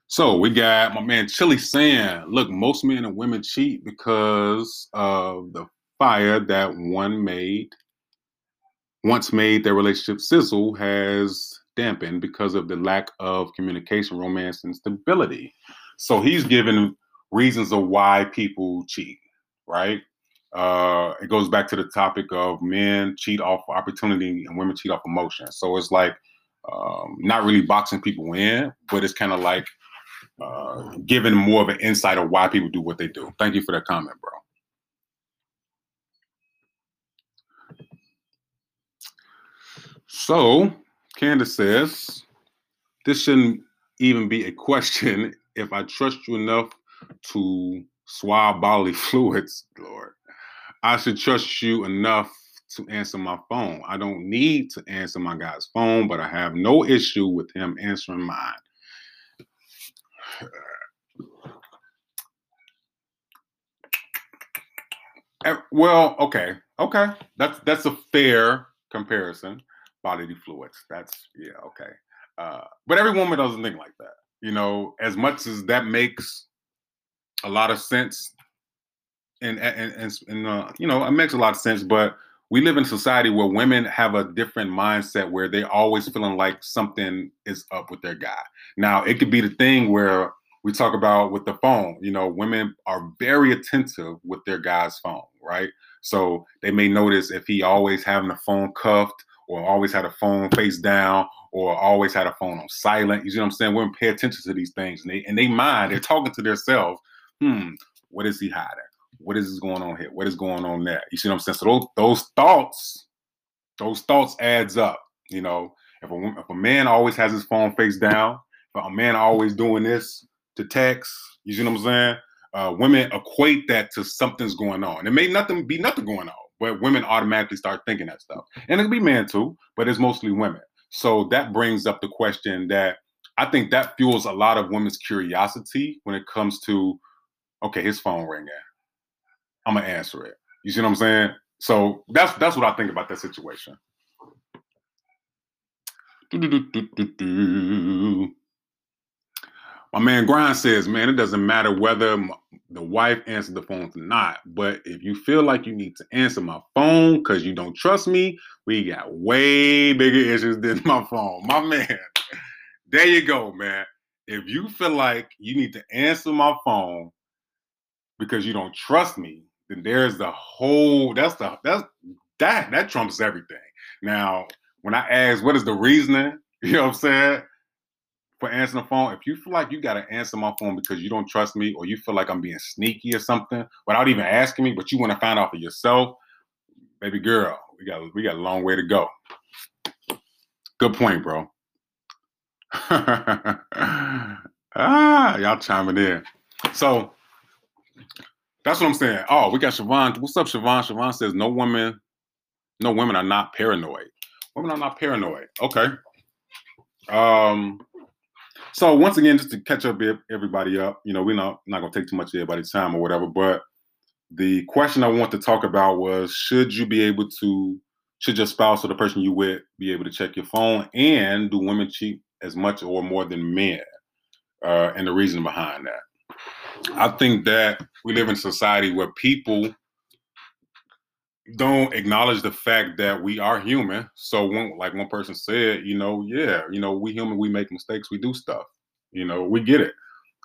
So we got my man Chili saying, look, most men and women cheat because of the fire that one made once made their relationship sizzle has dampened because of the lack of communication, romance, and stability. So he's given reasons of why people cheat, right? Uh, it goes back to the topic of men cheat off opportunity and women cheat off emotion. So it's like um, not really boxing people in, but it's kind of like uh, giving more of an insight of why people do what they do. Thank you for that comment, bro. So, Candace says, this shouldn't even be a question if I trust you enough to swab bodily fluids, Lord. I should trust you enough to answer my phone. I don't need to answer my guy's phone, but I have no issue with him answering mine. Eh, well, okay, okay, that's that's a fair comparison. Bodily fluids. That's yeah, okay. Uh, but every woman doesn't think like that. You know, as much as that makes a lot of sense, and and and, and uh, you know, it makes a lot of sense. But we live in a society where women have a different mindset where they're always feeling like something is up with their guy. Now, it could be the thing where we talk about with the phone. You know, women are very attentive with their guy's phone, right? So they may notice if he always having the phone cuffed or always had a phone face down or always had a phone on silent. You see what I'm saying? Women pay attention to these things and they and they mind, they're talking to themselves, hmm, what is he hiding? What is going on here? What is going on there? You see what I'm saying? So those those thoughts, those thoughts adds up. You know, if a if a man always has his phone face down, if a man always doing this to text, you see what I'm saying? Uh, women equate that to something's going on. It may nothing be nothing going on, but women automatically start thinking that stuff. And it can be men too, but it's mostly women. So that brings up the question that I think that fuels a lot of women's curiosity when it comes to, okay, his phone ringing. I'm gonna answer it. You see what I'm saying? So that's that's what I think about that situation. My man Grind says, man, it doesn't matter whether the wife answers the phone or not, but if you feel like you need to answer my phone because you don't trust me, we got way bigger issues than my phone. My man, there you go, man. If you feel like you need to answer my phone because you don't trust me, then there's the whole that's the that's that that trumps everything. Now, when I ask what is the reasoning, you know what I'm saying? For answering the phone, if you feel like you gotta answer my phone because you don't trust me or you feel like I'm being sneaky or something without even asking me, but you want to find out for yourself, baby girl, we got we got a long way to go. Good point, bro. ah, y'all chiming in. So that's what I'm saying. Oh, we got Siobhan. What's up, Siobhan? Siobhan says no women, no women are not paranoid. Women are not paranoid. Okay. Um. So once again, just to catch up everybody up, you know, we're not not gonna take too much of everybody's time or whatever. But the question I want to talk about was: Should you be able to? Should your spouse or the person you with be able to check your phone? And do women cheat as much or more than men? Uh, and the reason behind that. I think that we live in a society where people don't acknowledge the fact that we are human. So, one, like one person said, you know, yeah, you know, we human, we make mistakes, we do stuff. You know, we get it.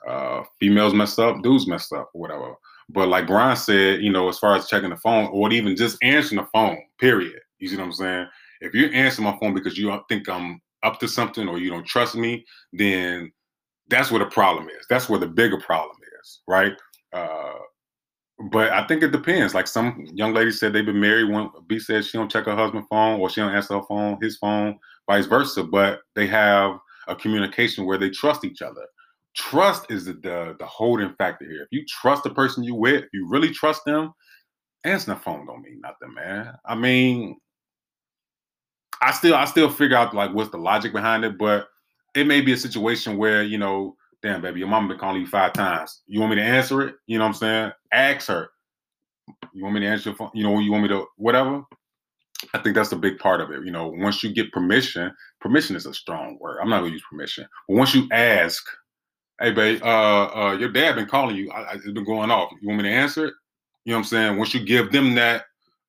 Uh, females mess up, dudes mess up, whatever. But like Brian said, you know, as far as checking the phone or even just answering the phone, period. You see what I'm saying? If you answer my phone because you think I'm up to something or you don't trust me, then that's where the problem is. That's where the bigger problem is, right? Uh, but I think it depends. Like some young ladies said they've been married. One B said she don't check her husband's phone or she don't answer her phone, his phone, vice versa. But they have a communication where they trust each other. Trust is the, the, the holding factor here. If you trust the person you with, if you really trust them, answering the phone don't mean nothing, man. I mean, I still I still figure out like what's the logic behind it, but it may be a situation where you know damn, baby, your mama been calling you five times. You want me to answer it? You know what I'm saying? Ask her. You want me to answer your phone? You know, you want me to whatever? I think that's a big part of it. You know, once you get permission, permission is a strong word. I'm not gonna use permission, but once you ask, hey, babe, uh, uh, your dad been calling you. I, I, it's been going off. You want me to answer it? You know what I'm saying? Once you give them that,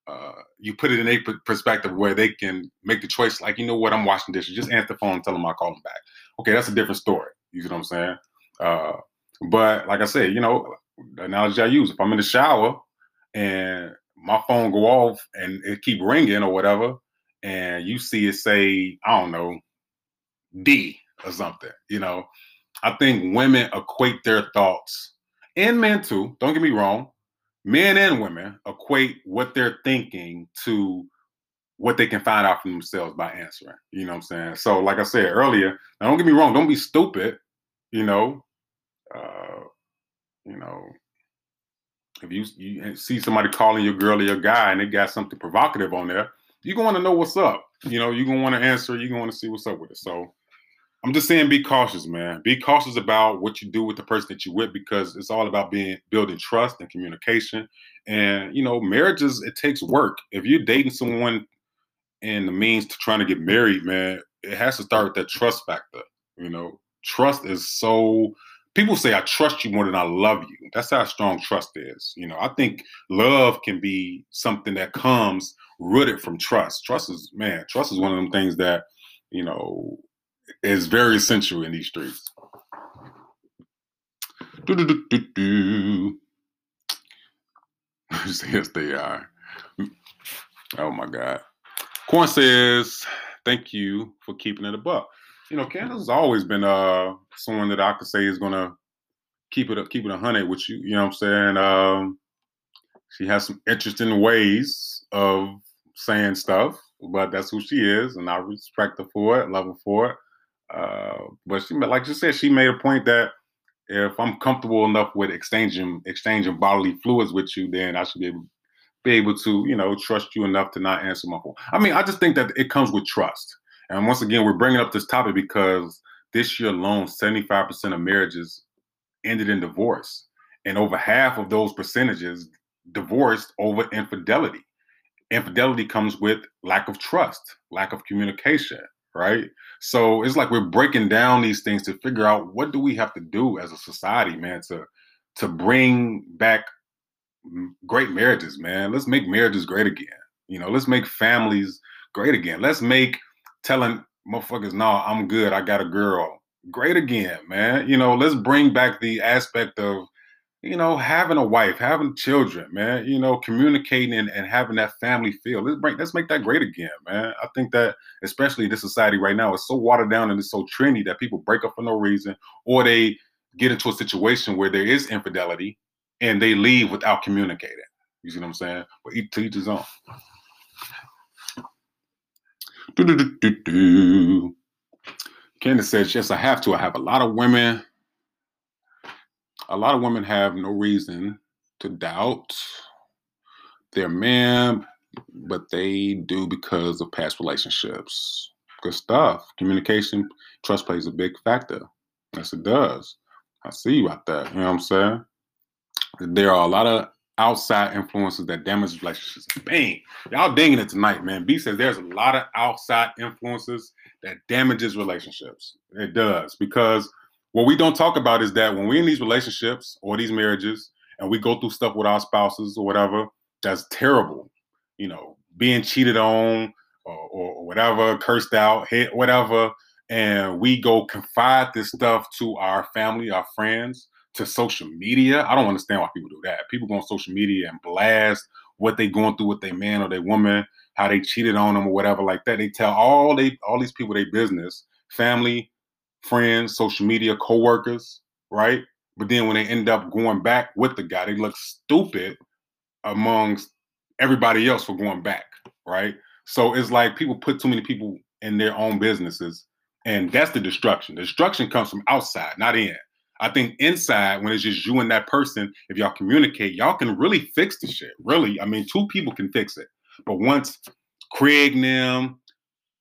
uh, you put it in a perspective where they can make the choice. Like, you know what? I'm washing dishes. Just answer the phone and tell them I'll call them back. Okay, that's a different story. You see what I'm saying? Uh, but like I said, you know, the analogy I use, if I'm in the shower and my phone go off and it keep ringing or whatever, and you see it say, I don't know, D or something, you know, I think women equate their thoughts, and men too. Don't get me wrong. Men and women equate what they're thinking to what they can find out for themselves by answering. You know what I'm saying? So, like I said earlier, now don't get me wrong, don't be stupid. You know, uh, you know, if you you see somebody calling your girl or your guy and they got something provocative on there, you're going to know what's up. You know, you're gonna want to answer. You're gonna want to see what's up with it. So, I'm just saying, be cautious, man. Be cautious about what you do with the person that you're with because it's all about being building trust and communication. And you know, marriages it takes work. If you're dating someone and the means to trying to get married, man, it has to start with that trust factor. You know, trust is so. People say I trust you more than I love you. That's how strong trust is. You know, I think love can be something that comes rooted from trust. Trust is man. Trust is one of them things that you know is very essential in these streets. Do, do, do, do, do. yes, they are. Oh my God. Corn says, thank you for keeping it a buck. You know, Candace has always been uh someone that I could say is gonna keep it up, keep it a hundred with you. You know what I'm saying? Um, she has some interesting ways of saying stuff, but that's who she is, and I respect her for it, love her for it. Uh, but she, like you said, she made a point that if I'm comfortable enough with exchanging exchanging bodily fluids with you, then I should be able be able to, you know, trust you enough to not answer my phone. I mean, I just think that it comes with trust. And once again, we're bringing up this topic because this year alone, 75% of marriages ended in divorce. And over half of those percentages divorced over infidelity. Infidelity comes with lack of trust, lack of communication, right? So it's like we're breaking down these things to figure out what do we have to do as a society, man, to to bring back great marriages, man. Let's make marriages great again. You know, let's make families great again. Let's make telling motherfuckers, no, I'm good. I got a girl. Great again, man. You know, let's bring back the aspect of, you know, having a wife, having children, man, you know, communicating and, and having that family feel. Let's bring let's make that great again, man. I think that especially in this society right now is so watered down and it's so trendy that people break up for no reason or they get into a situation where there is infidelity and they leave without communicating. You see what I'm saying? But each to each his own. Candace says, yes, I have to. I have a lot of women. A lot of women have no reason to doubt their man, but they do because of past relationships. Good stuff. Communication, trust plays a big factor. Yes, it does. I see you out there. You know what I'm saying? there are a lot of outside influences that damage relationships. Bang, y'all dinging it tonight, man. B says there's a lot of outside influences that damages relationships. It does because what we don't talk about is that when we're in these relationships or these marriages and we go through stuff with our spouses or whatever, that's terrible. You know, being cheated on or, or whatever, cursed out, hit, whatever, and we go confide this stuff to our family, our friends to social media. I don't understand why people do that. People go on social media and blast what they going through with their man or their woman, how they cheated on them or whatever like that. They tell all they all these people their business, family, friends, social media, coworkers, right? But then when they end up going back with the guy, they look stupid amongst everybody else for going back, right? So it's like people put too many people in their own businesses, and that's the destruction. The destruction comes from outside, not in. I think inside, when it's just you and that person, if y'all communicate, y'all can really fix the shit. Really, I mean, two people can fix it. But once Craig and them,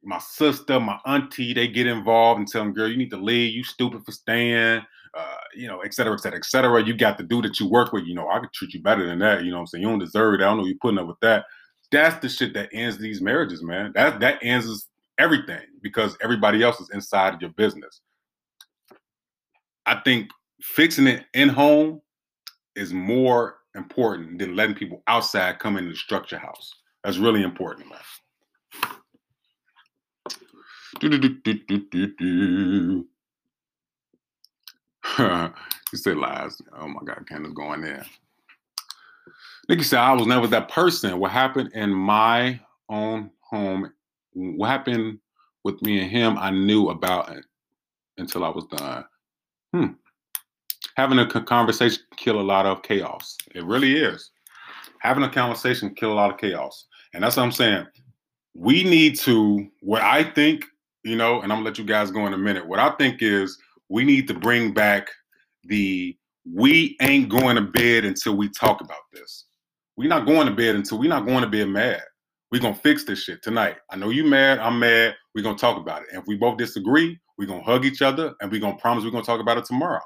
my sister, my auntie, they get involved and tell them, girl, you need to leave. You stupid for staying. Uh, you know, et cetera, et cetera, et cetera. You got the dude that you work with. You know, I could treat you better than that. You know I'm saying? You don't deserve it. I don't know you putting up with that. That's the shit that ends these marriages, man. That that ends everything because everybody else is inside of your business. I think fixing it in home is more important than letting people outside come into the structure house. That's really important, man. You said lies. Oh my God, Candace going there. Nikki said, I was never that person. What happened in my own home, what happened with me and him, I knew about it until I was done. Hmm. Having a conversation can kill a lot of chaos. It really is. Having a conversation can kill a lot of chaos. And that's what I'm saying. We need to, what I think, you know, and I'm gonna let you guys go in a minute. What I think is we need to bring back the we ain't going to bed until we talk about this. We're not going to bed until we're not going to bed mad. We're gonna fix this shit tonight. I know you mad, I'm mad. We're gonna talk about it. And if we both disagree, we're gonna hug each other and we're gonna promise we're gonna talk about it tomorrow.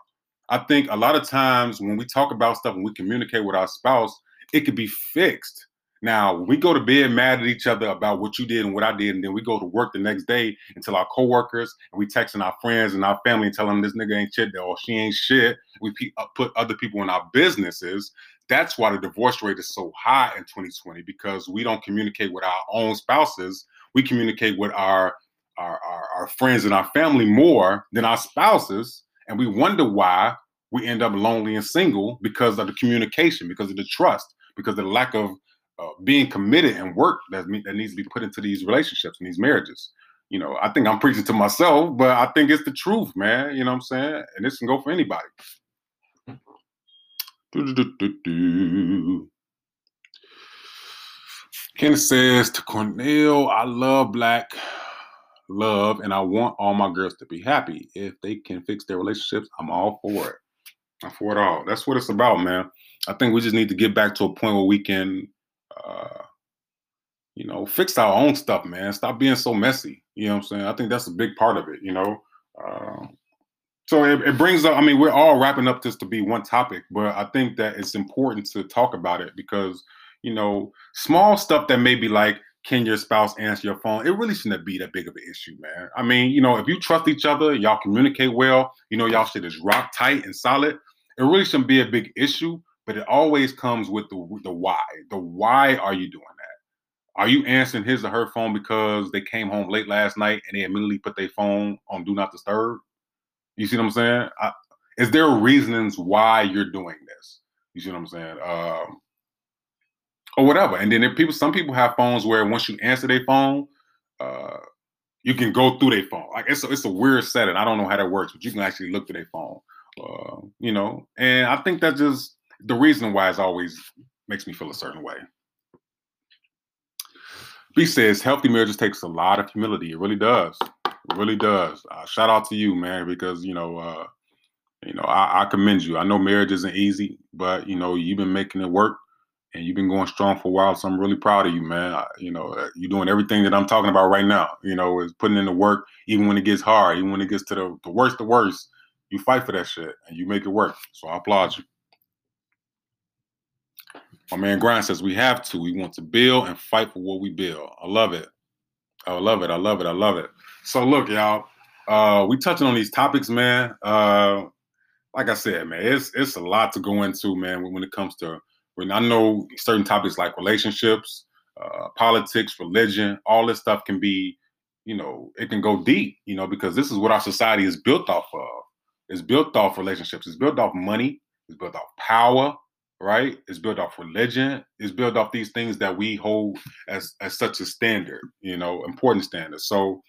I think a lot of times when we talk about stuff and we communicate with our spouse, it could be fixed. Now, we go to bed mad at each other about what you did and what I did, and then we go to work the next day and tell our coworkers and we texting our friends and our family and telling them this nigga ain't shit or she ain't shit. We uh, put other people in our businesses. That's why the divorce rate is so high in 2020 because we don't communicate with our own spouses. We communicate with our our, our, our friends and our family more than our spouses, and we wonder why we end up lonely and single because of the communication, because of the trust, because of the lack of uh, being committed and work that, that needs to be put into these relationships and these marriages. You know, I think I'm preaching to myself, but I think it's the truth, man. You know what I'm saying? And this can go for anybody. Kenneth says to Cornell, I love black love and I want all my girls to be happy. If they can fix their relationships, I'm all for it. I'm for it all. That's what it's about, man. I think we just need to get back to a point where we can uh, you know, fix our own stuff, man. Stop being so messy. You know what I'm saying? I think that's a big part of it, you know. Uh, so it, it, brings up, I mean, we're all wrapping up this to be one topic, but I think that it's important to talk about it because, you know, small stuff that may be like, can your spouse answer your phone? It really shouldn't be that big of an issue, man. I mean, you know, if you trust each other, y'all communicate well, you know, y'all shit is rock tight and solid, it really shouldn't be a big issue but it always comes with the the why. The why are you doing that? Are you answering his or her phone because they came home late last night and they immediately put their phone on do not disturb? You see what I'm saying? I, is there reasons why you're doing this? You see what I'm saying? Um, or whatever. And then if people, some people have phones where once you answer their phone, uh, you can go through their phone. Like it's a, it's a weird setting. I don't know how that works, but you can actually look through their phone. Uh, you know, and I think that just the reason why is always makes me feel a certain way. B says healthy marriages takes a lot of humility. It really does. Really does. Uh, shout out to you, man, because you know, uh, you know, I, I, commend you. I know marriage isn't easy, but you know, you've been making it work, and you've been going strong for a while. So I'm really proud of you, man. I, you know, uh, you're doing everything that I'm talking about right now. You know, is putting in the work, even when it gets hard, even when it gets to the, the worst, the worst. You fight for that shit, and you make it work. So I applaud you. My man Grind says we have to. We want to build and fight for what we build. I love it. I love it. I love it. I love it. So look, y'all. Uh, we touching on these topics, man. Uh, like I said, man, it's it's a lot to go into, man. When it comes to when I know certain topics like relationships, uh, politics, religion, all this stuff can be, you know, it can go deep, you know, because this is what our society is built off of. It's built off relationships. It's built off money. It's built off power right? It's built off religion. It's built off these things that we hold as as such a standard, you know, important standard. So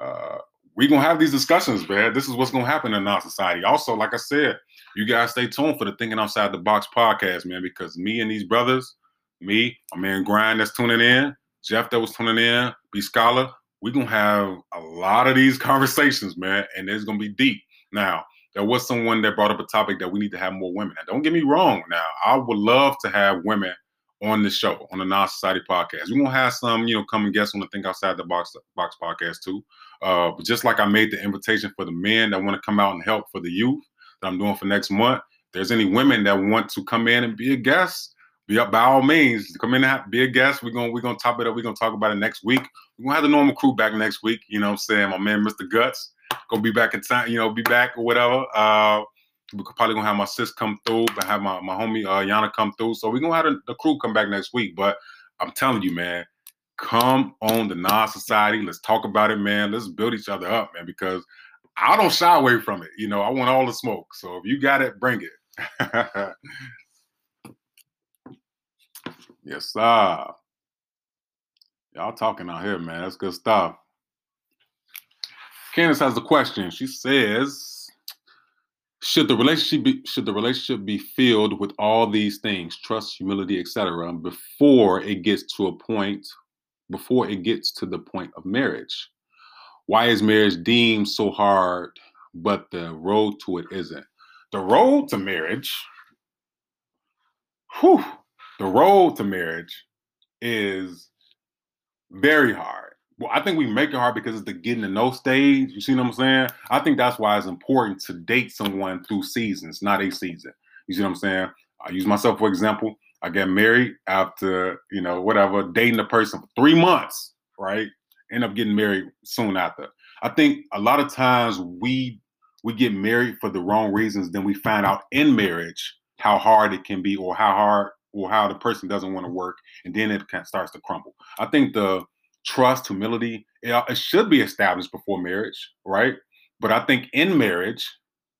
uh, we're gonna have these discussions, man. This is what's gonna happen in our society. Also, like I said, you guys stay tuned for the Thinking Outside the Box podcast, man, because me and these brothers, me, my man Grind that's tuning in, Jeff that was tuning in, B Scholar, we're gonna have a lot of these conversations, man, and it's gonna be deep. Now, there was someone that brought up a topic that we need to have more women. Now, don't get me wrong. Now, I would love to have women on the show on the Nas Society podcast. We're gonna have some, you know, come and guests on the Think Outside the Box Box podcast too. Uh, but just like I made the invitation for the men that want to come out and help for the youth that I'm doing for next month. There's any women that want to come in and be a guest, be up by all means. Come in and have, be a guest. We're gonna we're gonna top it up. We're gonna talk about it next week. We're gonna have the normal crew back next week. You know what I'm saying? My man, Mr. Guts gonna be back in time, you know, be back or whatever. Uh, we're probably gonna have my sis come through, but have my, my homie uh, Yana come through. So we're gonna have the, the, crew come back next week. But I'm telling you, man, come on the Nas Society. Let's talk about it, man. Let's build each other up, man, because I don't shy away from it. You know, I want all the smoke. So if you got it, bring it. yes, sir. Y'all talking out here, man. That's good stuff. Candace has a question. She says, should the relationship be should the relationship be filled with all these things trust humility etc before it gets to a point before it gets to the point of marriage? Why is marriage deemed so hard but the road to it isn't? The road to marriage whew, the road to marriage is very hard well, I think we make it hard because it's the getting to know stage. You see what I'm saying? I think that's why it's important to date someone through seasons, not a season. You see what I'm saying? I use myself for example. I get married after, you know, whatever, dating a person for three months, right? End up getting married soon after. I think a lot of times we we get married for the wrong reasons. Then we find out in marriage how hard it can be, or how hard, or how the person doesn't want to work, and then it kind of starts to crumble. I think the trust, humility, it, it should be established before marriage, right? But I think in marriage,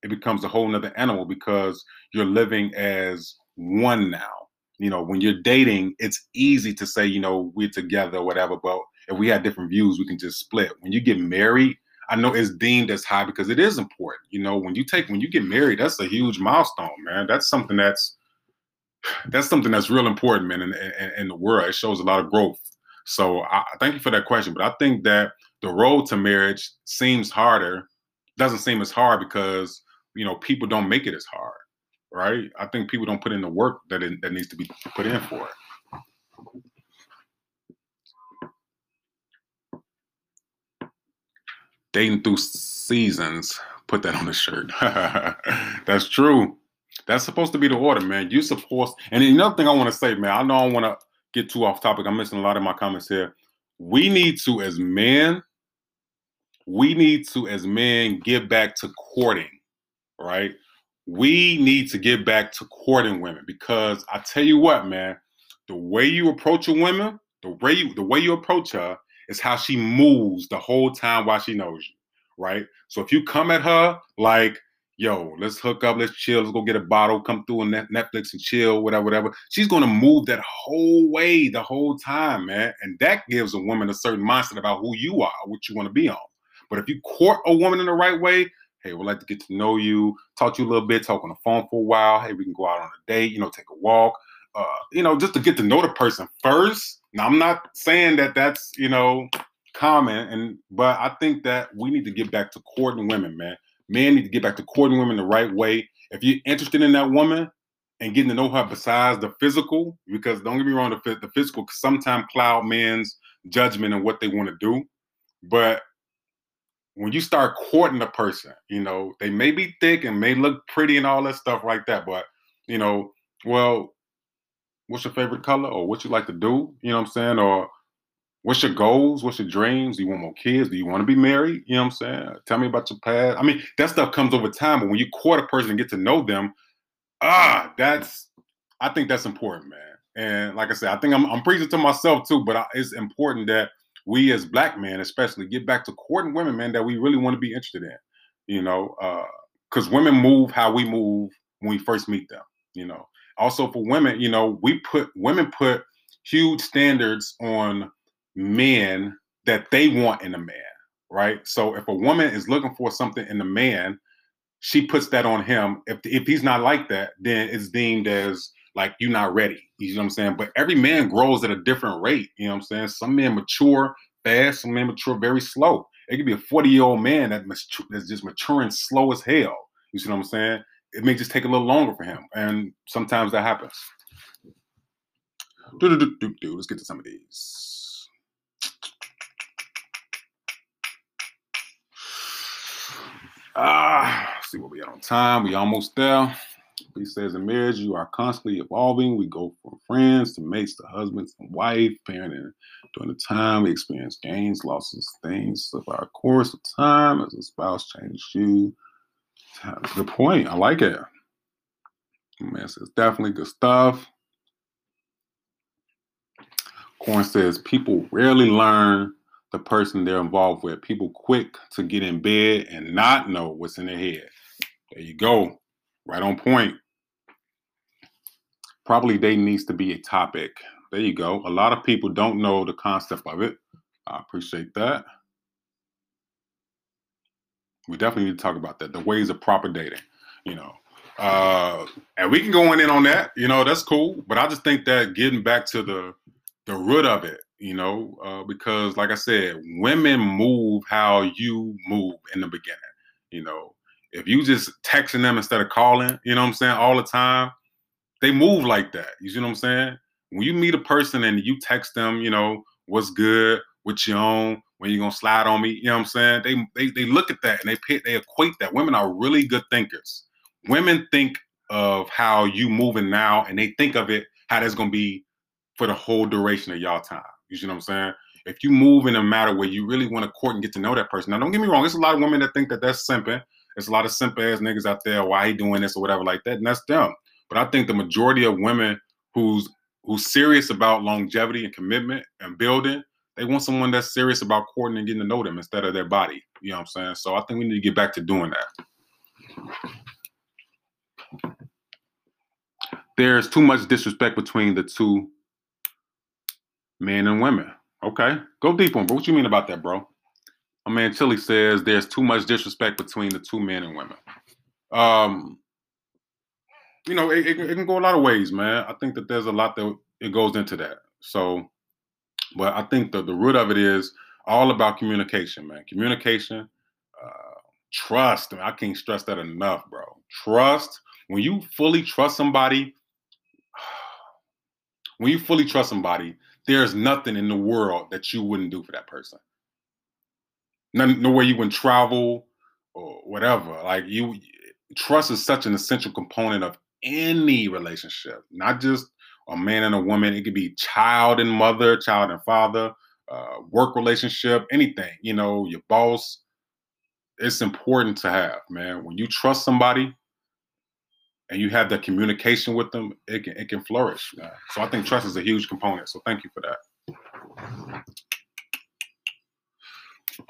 it becomes a whole nother animal because you're living as one now. You know, when you're dating, it's easy to say, you know, we're together or whatever, but if we had different views, we can just split. When you get married, I know it's deemed as high because it is important. You know, when you take when you get married, that's a huge milestone, man. That's something that's that's something that's real important, man, in, in, in the world. It shows a lot of growth so I thank you for that question. But I think that the road to marriage seems harder, doesn't seem as hard because you know people don't make it as hard, right? I think people don't put in the work that it, that needs to be put in for it. Dating through seasons. Put that on the shirt. That's true. That's supposed to be the order, man. You're supposed. And another thing I want to say, man. I know I want to get too off topic. I'm missing a lot of my comments here. We need to, as men, we need to, as men, get back to courting, right? We need to get back to courting women because I tell you what, man, the way you approach a woman, the way you, the way you approach her is how she moves the whole time while she knows you, right? So if you come at her like yo, let's hook up, let's chill, let's go get a bottle, come through on Netflix and chill, whatever, whatever. She's gonna move that whole way the whole time, man. And that gives a woman a certain mindset about who you are, what you want to be on. But if you court a woman in the right way, hey, we'd like to get to know you, talk to you a little bit, talk on the phone for a while. Hey, we can go out on a date, you know, take a walk. Uh, you know, just to get to know the person first. Now, I'm not saying that that's you know common, and but I think that we need to get back to courting women, man men need to get back to courting women the right way. If you're interested in that woman and getting to know her besides the physical, because don't get me wrong, the, the physical sometimes cloud men's judgment and what they want to do. But when you start courting a person, you know, they may be thick and may look pretty and all that stuff like that. But, you know, well, what's your favorite color or what you like to do? You know what I'm saying? Or What's your goals? What's your dreams? Do you want more kids? Do you want to be married? You know what I'm saying? Tell me about your past. I mean, that stuff comes over time, but when you court a person and get to know them, ah, that's I think that's important, man. And like I said, I think I'm, I'm preaching to myself too, but I, it's important that we as black men, especially, get back to courting women, man, that we really want to be interested in. You know, because uh, women move how we move when we first meet them. You know, also for women, you know, we put women put huge standards on men that they want in a man, right? So if a woman is looking for something in a man, she puts that on him. If if he's not like that, then it's deemed as like you're not ready. You know what I'm saying? But every man grows at a different rate. You know what I'm saying? Some men mature fast, some men mature very slow. It could be a 40 year old man that that's just maturing slow as hell. You see what I'm saying? It may just take a little longer for him, and sometimes that happens. Do do do do do. Let's get to some of these. Ah, see what we got on time. We almost there. He says in marriage, you are constantly evolving. We go from friends to mates to husbands and wife, parenting. During the time, we experience gains, losses, things of our course of time as a spouse changes you. Good point. I like it. Man says definitely good stuff. Corn says people rarely learn the person they're involved with. People quick to get in bed and not know what's in their head. There you go. Right on point. Probably dating needs to be a topic. There you go. A lot of people don't know the concept of it. I appreciate that. We definitely need to talk about that. The ways of proper dating. you know. Uh, and we can go in on that, you know, that's cool. But I just think that getting back to the the root of it, you know, uh, because like I said, women move how you move in the beginning. You know, if you just texting them instead of calling, you know what I'm saying, all the time, they move like that. You see what I'm saying? When you meet a person and you text them, you know, what's good, what you own, when you gonna slide on me, you know what I'm saying? They they they look at that and they they equate that. Women are really good thinkers. Women think of how you moving now, and they think of it how that's gonna be for the whole duration of y'all time. You see what I'm saying? If you move in a matter where you really want to court and get to know that person, now don't get me wrong, there's a lot of women that think that that's simping. There's a lot of simp ass niggas out there. Why he doing this or whatever like that, and that's them. But I think the majority of women who's who's serious about longevity and commitment and building, they want someone that's serious about courting and getting to know them instead of their body. You know what I'm saying? So I think we need to get back to doing that. There's too much disrespect between the two men and women. Okay, go deep on, bro. What you mean about that, bro? My man Chili says there's too much disrespect between the two men and women. Um, you know, it, it, it, can go a lot of ways, man. I think that there's a lot that it goes into that. So, but I think the, the root of it is all about communication, man. Communication, uh, trust. I, mean, I can't stress that enough, bro. Trust. When you fully trust somebody, when you fully trust somebody, there's nothing in the world that you wouldn't do for that person. None, no way you wouldn't travel or whatever. Like you, trust is such an essential component of any relationship, not just a man and a woman. It could be child and mother, child and father, uh, work relationship, anything. You know, your boss. It's important to have, man. When you trust somebody and you have that communication with them, it can it can flourish. So I think trust is a huge component. So thank you for that.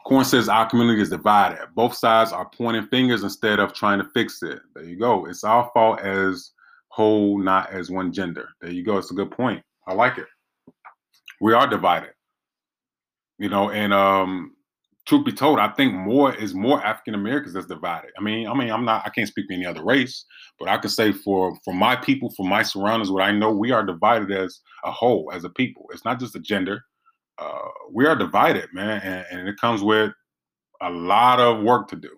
Corn says our community is divided. Both sides are pointing fingers instead of trying to fix it. There you go. It's our fault as whole, not as one gender. There you go. It's a good point. I like it. We are divided. You know, and um, truth be told, I think more is more African Americans that's divided. I mean, I mean, I'm not, I can't speak for any other race, but I can say for for my people, for my surroundings, what I know, we are divided as a whole, as a people. It's not just a gender uh, we are divided, man, and, and it comes with a lot of work to do.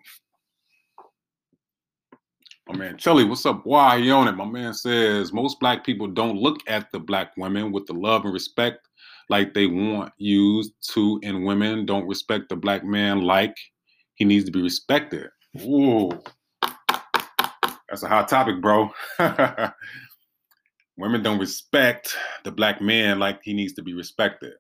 My man Chelly, what's up? Why you on it? My man says most black people don't look at the black women with the love and respect like they want used to, and women don't respect the black man like he needs to be respected. Ooh, that's a hot topic, bro. women don't respect the black man like he needs to be respected.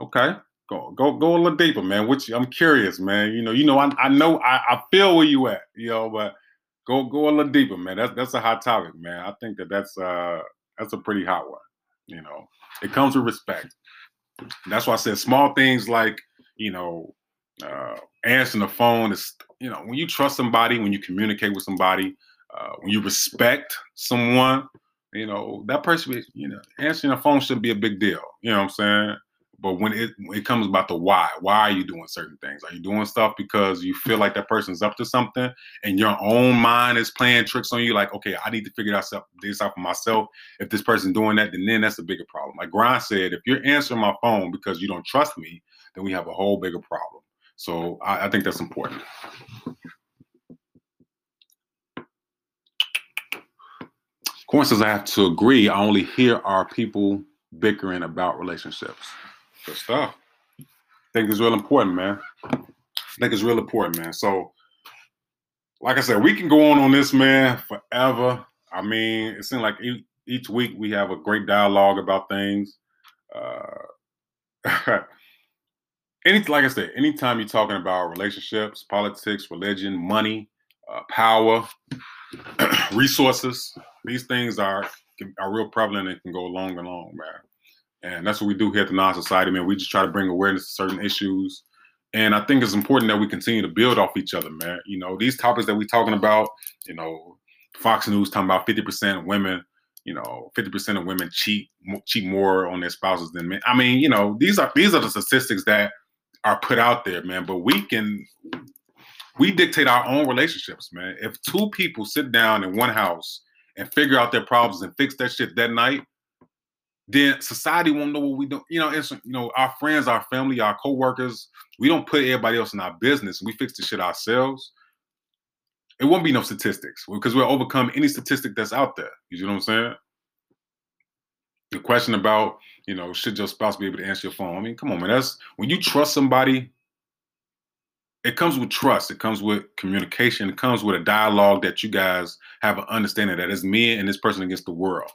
Okay. Go go go a little deeper, man. Which I'm curious, man. You know, you know, I, I know I, I feel where you at, you know, but go go a little deeper, man. That's that's a hot topic, man. I think that that's uh that's a pretty hot one. You know, it comes with respect. That's why I said small things like you know uh, answering the phone is you know when you trust somebody, when you communicate with somebody, uh, when you respect someone, you know that person, you know, answering the phone shouldn't be a big deal. You know what I'm saying? But when it when it comes about the why, why are you doing certain things? Are you doing stuff because you feel like that person's up to something, and your own mind is playing tricks on you? Like, okay, I need to figure out, this out for myself. If this person's doing that, then then that's a bigger problem. Like Grind said, if you're answering my phone because you don't trust me, then we have a whole bigger problem. So I, I think that's important. Says I have to agree. I only hear our people bickering about relationships. Good stuff. I think it's real important, man. I think it's real important, man. So, like I said, we can go on on this, man, forever. I mean, it seems like each, week we have a great dialogue about things. Uh, any, like I said, anytime you're talking about relationships, politics, religion, money, uh, power, resources, these things are are real prevalent and can go long and long, man. And that's what we do here at the Nas Society, man. We just try to bring awareness to certain issues. And I think it's important that we continue to build off each other, man. You know, these topics that we're talking about, you know, Fox News talking about 50% of women, you know, 50% of women cheat cheat more on their spouses than men. I mean, you know, these are these are the statistics that are put out there, man. But we can we dictate our own relationships, man. If two people sit down in one house and figure out their problems and fix that shit that night, then society won't know what we do. You know, it's you know, our friends, our family, our co-workers, we don't put everybody else in our business. We fix the shit ourselves. It won't be no statistics because we'll overcome any statistic that's out there. You know what I'm saying? The question about, you know, should your spouse be able to answer your phone? I mean, come on, man. That's when you trust somebody, it comes with trust. It comes with communication. It comes with a dialogue that you guys have an understanding that it's me and this person against the world.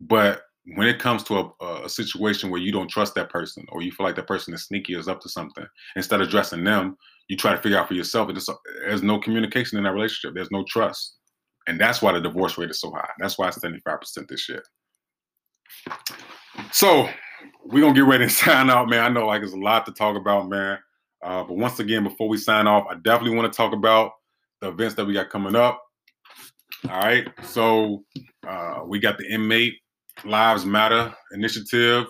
But when it comes to a, a, situation where you don't trust that person or you feel like that person is sneaky is up to something, instead of addressing them, you try to figure out for yourself. And there's no communication in that relationship. There's no trust. And that's why the divorce rate is so high. That's why it's 75% this year. So we're to get ready to sign out, man. I know like there's a lot to talk about, man. Uh, but once again, before we sign off, I definitely want to talk about the events that we got coming up. All right. So uh, we got the inmate Lives Matter initiative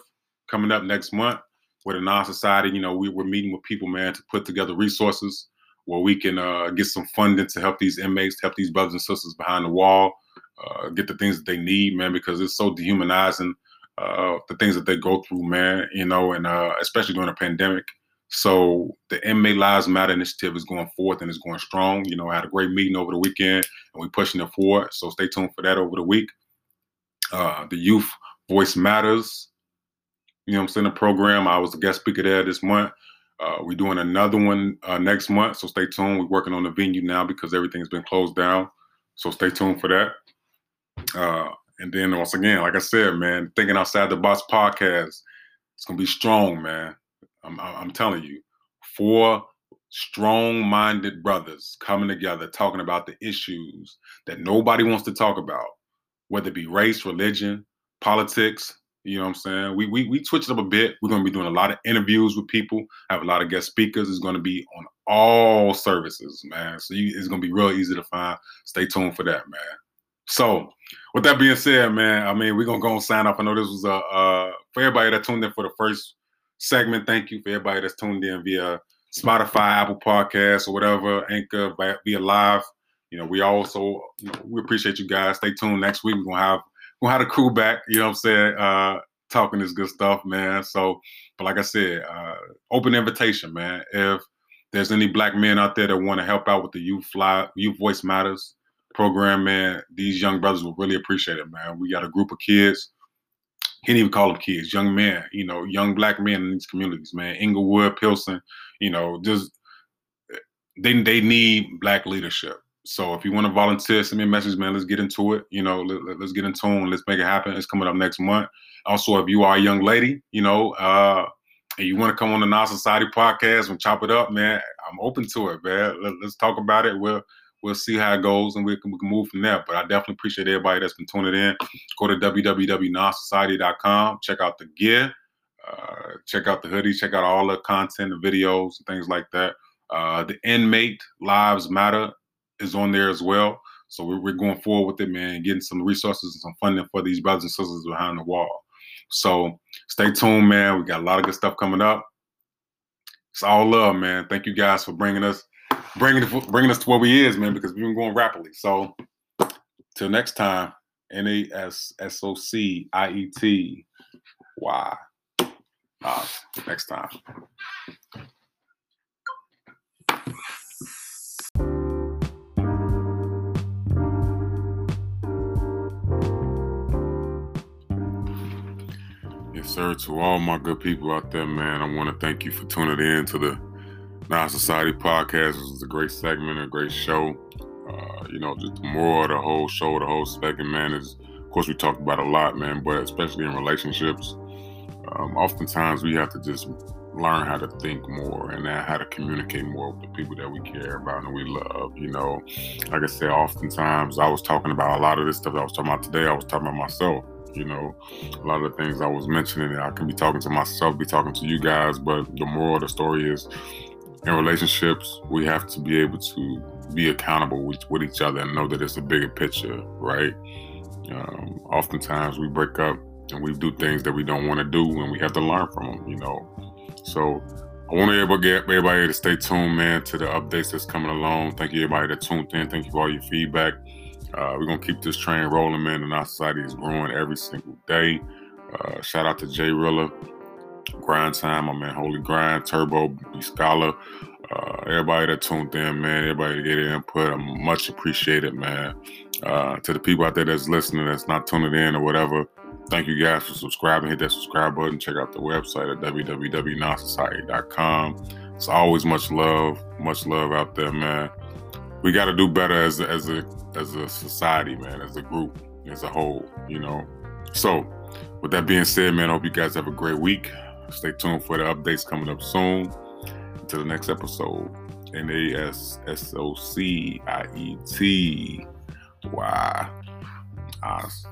coming up next month with a Nas Society. You know, we, we're meeting with people, man, to put together resources where we can uh, get some funding to help these inmates, help these brothers and sisters behind the wall, uh, get the things that they need, man, because it's so dehumanizing uh, the things that they go through, man. You know, and uh, especially during a pandemic. So the Inmate Lives Matter initiative is going forth and is going strong. You know, I had a great meeting over the weekend, and we're pushing it forward. So stay tuned for that over the week uh, the Youth Voice Matters. You know I'm saying? The program. I was a guest speaker there this month. Uh, we're doing another one uh, next month, so stay tuned. We're working on the venue now because everything's been closed down. So stay tuned for that. Uh, and then once again, like I said, man, thinking outside the box podcast, it's gonna be strong, man. I'm, I'm telling you, four strong-minded brothers coming together, talking about the issues that nobody wants to talk about whether it be race, religion, politics. You know what I'm saying? We we we switched up a bit. We're gonna be doing a lot of interviews with people. Have a lot of guest speakers. It's gonna be on all services, man. So you, it's gonna be real easy to find. Stay tuned for that, man. So, with that being said, man, I mean we're gonna go and sign up. I know this was a uh, for everybody that tuned in for the first segment. Thank you for everybody that's tuned in via Spotify, Apple Podcasts, or whatever, Anchor, via live you know, we also you know, we appreciate you guys. Stay tuned next week. We're gonna have we're gonna have the crew back, you know what I'm saying, uh, talking this good stuff, man. So, but like I said, uh, open invitation, man. If there's any black men out there that want to help out with the Youth Fly Youth Voice Matters program, man, these young brothers will really appreciate it, man. We got a group of kids. Can't even call them kids, young men, you know, young black men in these communities, man. Englewood, Pilsen, you know, just they they need black leadership. So if you want to volunteer, send me a message, man. Let's get into it. You know, let, us get in tune. Let's make it happen. It's coming up next month. Also, if you are a young lady, you know, uh, and you want to come on the Nas Society podcast and chop it up, man, I'm open to it, man. Let, us talk about it. We'll we'll see how it goes and we can, we can move from there. But I definitely appreciate everybody that's been tuning in. Go to www.nassociety.com. Check out the gear. Uh, check out the hoodie. Check out all the content, the videos, things like that. Uh, the inmate lives matter is on there as well. So we're, we're going forward with it, man, getting some resources and some funding for these brothers and sisters behind the wall. So stay tuned, man. We got a lot of good stuff coming up. It's all love, man. Thank you guys for bringing us, bringing bringing us to where we is, man, because we've been going rapidly. So till next time, N A S S O C I E T Y. Uh, next time. Sir. To all my good people out there, man, I want to thank you for tuning in to the Nas Society podcast. This was a great segment, a great show. Uh, you know, just the more the whole show, the whole segment, man, is of course we talked about a lot, man, but especially in relationships, um, oftentimes we have to just learn how to think more and how to communicate more with the people that we care about and we love. You know, like I said, oftentimes I was talking about a lot of this stuff I was talking about today. I was talking about myself. You know, a lot of the things I was mentioning, I can be talking to myself, be talking to you guys, but the moral of the story is in relationships, we have to be able to be accountable with, with each other and know that it's a bigger picture, right? Um, oftentimes we break up and we do things that we don't want to do and we have to learn from them, you know. So I want everybody, everybody to stay tuned, man, to the updates that's coming along. Thank you, everybody that tuned in. Thank you for all your feedback. Uh, we're gonna keep this train rolling, man, and our society is growing every single day. Uh, shout out to Jay Rilla, Grind Time, my man, Holy Grind, Turbo, Scholar, uh, everybody that tuned in, man, everybody that get input, I'm much appreciated, man. Uh, to the people out there that's listening, that's not tuning in or whatever, thank you guys for subscribing. Hit that subscribe button. Check out the website at www.nassociety.com. It's always much love, much love out there, man. We got to do better as a, as a as a society, man, as a group, as a whole, you know. So, with that being said, man, I hope you guys have a great week. Stay tuned for the updates coming up soon. Until the next episode. N A S S O C I E T. Wow. Awesome.